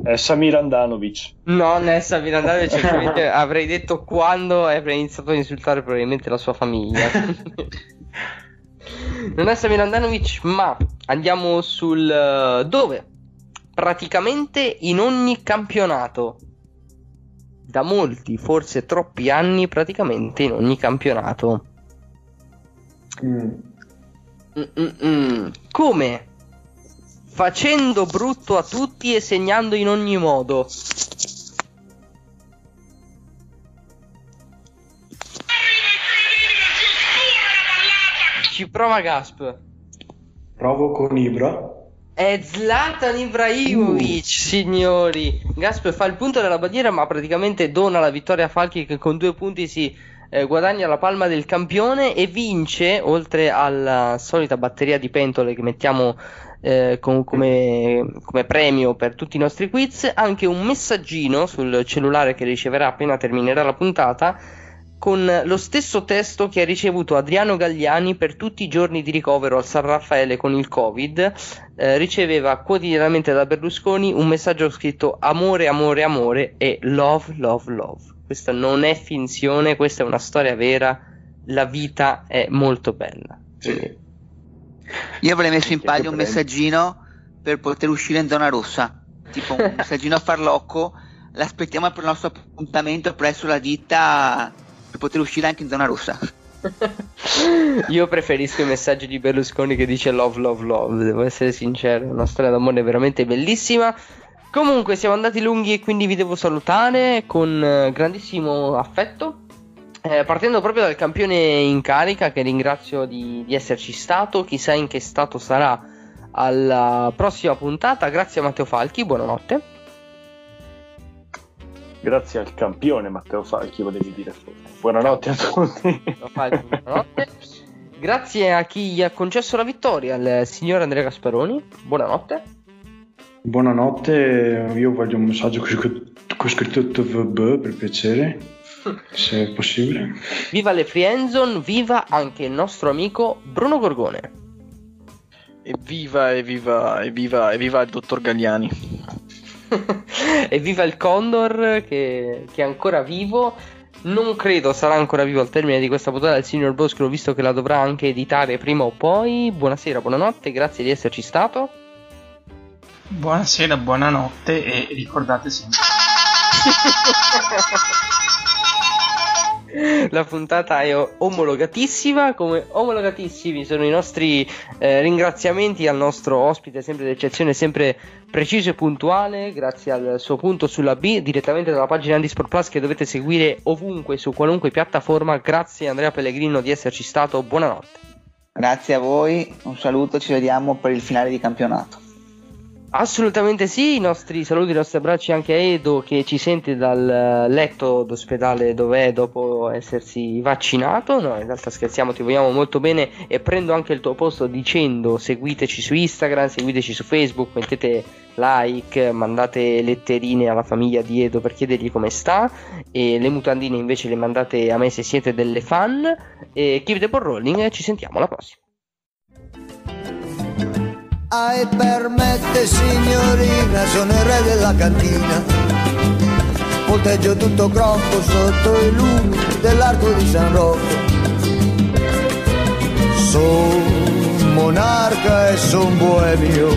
È Samir Andanovic. No, Nessa Mirandale certamente avrei detto quando e avrei iniziato a insultare probabilmente la sua famiglia. non è Samir Andanovic, ma andiamo sul eh, dove? Praticamente in ogni campionato. Da molti, forse troppi anni, praticamente in ogni campionato. Mm. Mm-mm-mm. Come? Facendo brutto a tutti e segnando in ogni modo. Ci prova Gasp. Provo con Ibra. È Zlatan Ibrahimovic, signori. Gasp fa il punto della bandiera, ma praticamente dona la vittoria a Falchi che con due punti si eh, guadagna la palma del campione e vince, oltre alla solita batteria di pentole che mettiamo eh, con- come, come premio per tutti i nostri quiz, anche un messaggino sul cellulare che riceverà appena terminerà la puntata con lo stesso testo che ha ricevuto Adriano Gagliani per tutti i giorni di ricovero al San Raffaele con il Covid. Eh, riceveva quotidianamente da Berlusconi un messaggio scritto amore, amore, amore e love, love, love. Questa non è finzione, questa è una storia vera. La vita è molto bella. Quindi- Io avrei messo in palio un messaggino per poter uscire in zona rossa. Tipo un messaggino a farlocco. L'aspettiamo per il nostro appuntamento presso la ditta per poter uscire anche in zona rossa. Io preferisco i messaggi di Berlusconi che dice love, love, love. Devo essere sincero, è una storia d'amore veramente bellissima. Comunque, siamo andati lunghi e quindi vi devo salutare con eh, grandissimo affetto. Eh, partendo proprio dal campione in carica, che ringrazio di, di esserci stato. Chissà in che stato sarà alla prossima puntata. Grazie a Matteo Falchi, buonanotte. Grazie al campione Matteo Falchi, volevi dire. Buonanotte a tutti. Buonanotte. Grazie a chi gli ha concesso la vittoria, al signor Andrea Gasparoni. Buonanotte. Buonanotte, io voglio un messaggio con scritto- con scritto TVB per piacere, se è possibile. Viva le Friendzone, viva anche il nostro amico Bruno Gorgone. Evviva, evviva, evviva, evviva il dottor Gagliani. e viva il Condor che, che è ancora vivo. Non credo sarà ancora vivo al termine di questa puntata del signor Bosco, visto che la dovrà anche editare prima o poi. Buonasera, buonanotte, grazie di esserci stato. Buonasera, buonanotte e ricordate sempre. La puntata è omologatissima, come omologatissimi sono i nostri eh, ringraziamenti al nostro ospite, sempre d'eccezione, sempre preciso e puntuale, grazie al suo punto sulla B, direttamente dalla pagina Andisport Plus che dovete seguire ovunque, su qualunque piattaforma. Grazie Andrea Pellegrino di esserci stato, buonanotte. Grazie a voi, un saluto, ci vediamo per il finale di campionato. Assolutamente sì, i nostri saluti, i nostri abbracci anche a Edo che ci sente dal letto d'ospedale dove è dopo essersi vaccinato. No, in realtà scherziamo, ti vogliamo molto bene e prendo anche il tuo posto dicendo seguiteci su Instagram, seguiteci su Facebook, mettete like, mandate letterine alla famiglia di Edo per chiedergli come sta e le mutandine invece le mandate a me se siete delle fan e keep the ball rolling, ci sentiamo alla prossima. Ai permette signorina, sono il re della cantina. Volteggio tutto crocco sotto i lumi dell'arco di San Rocco. Son monarca e son boemio.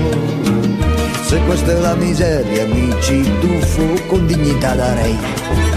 Se questa è la miseria, mi ci tuffo con dignità da re.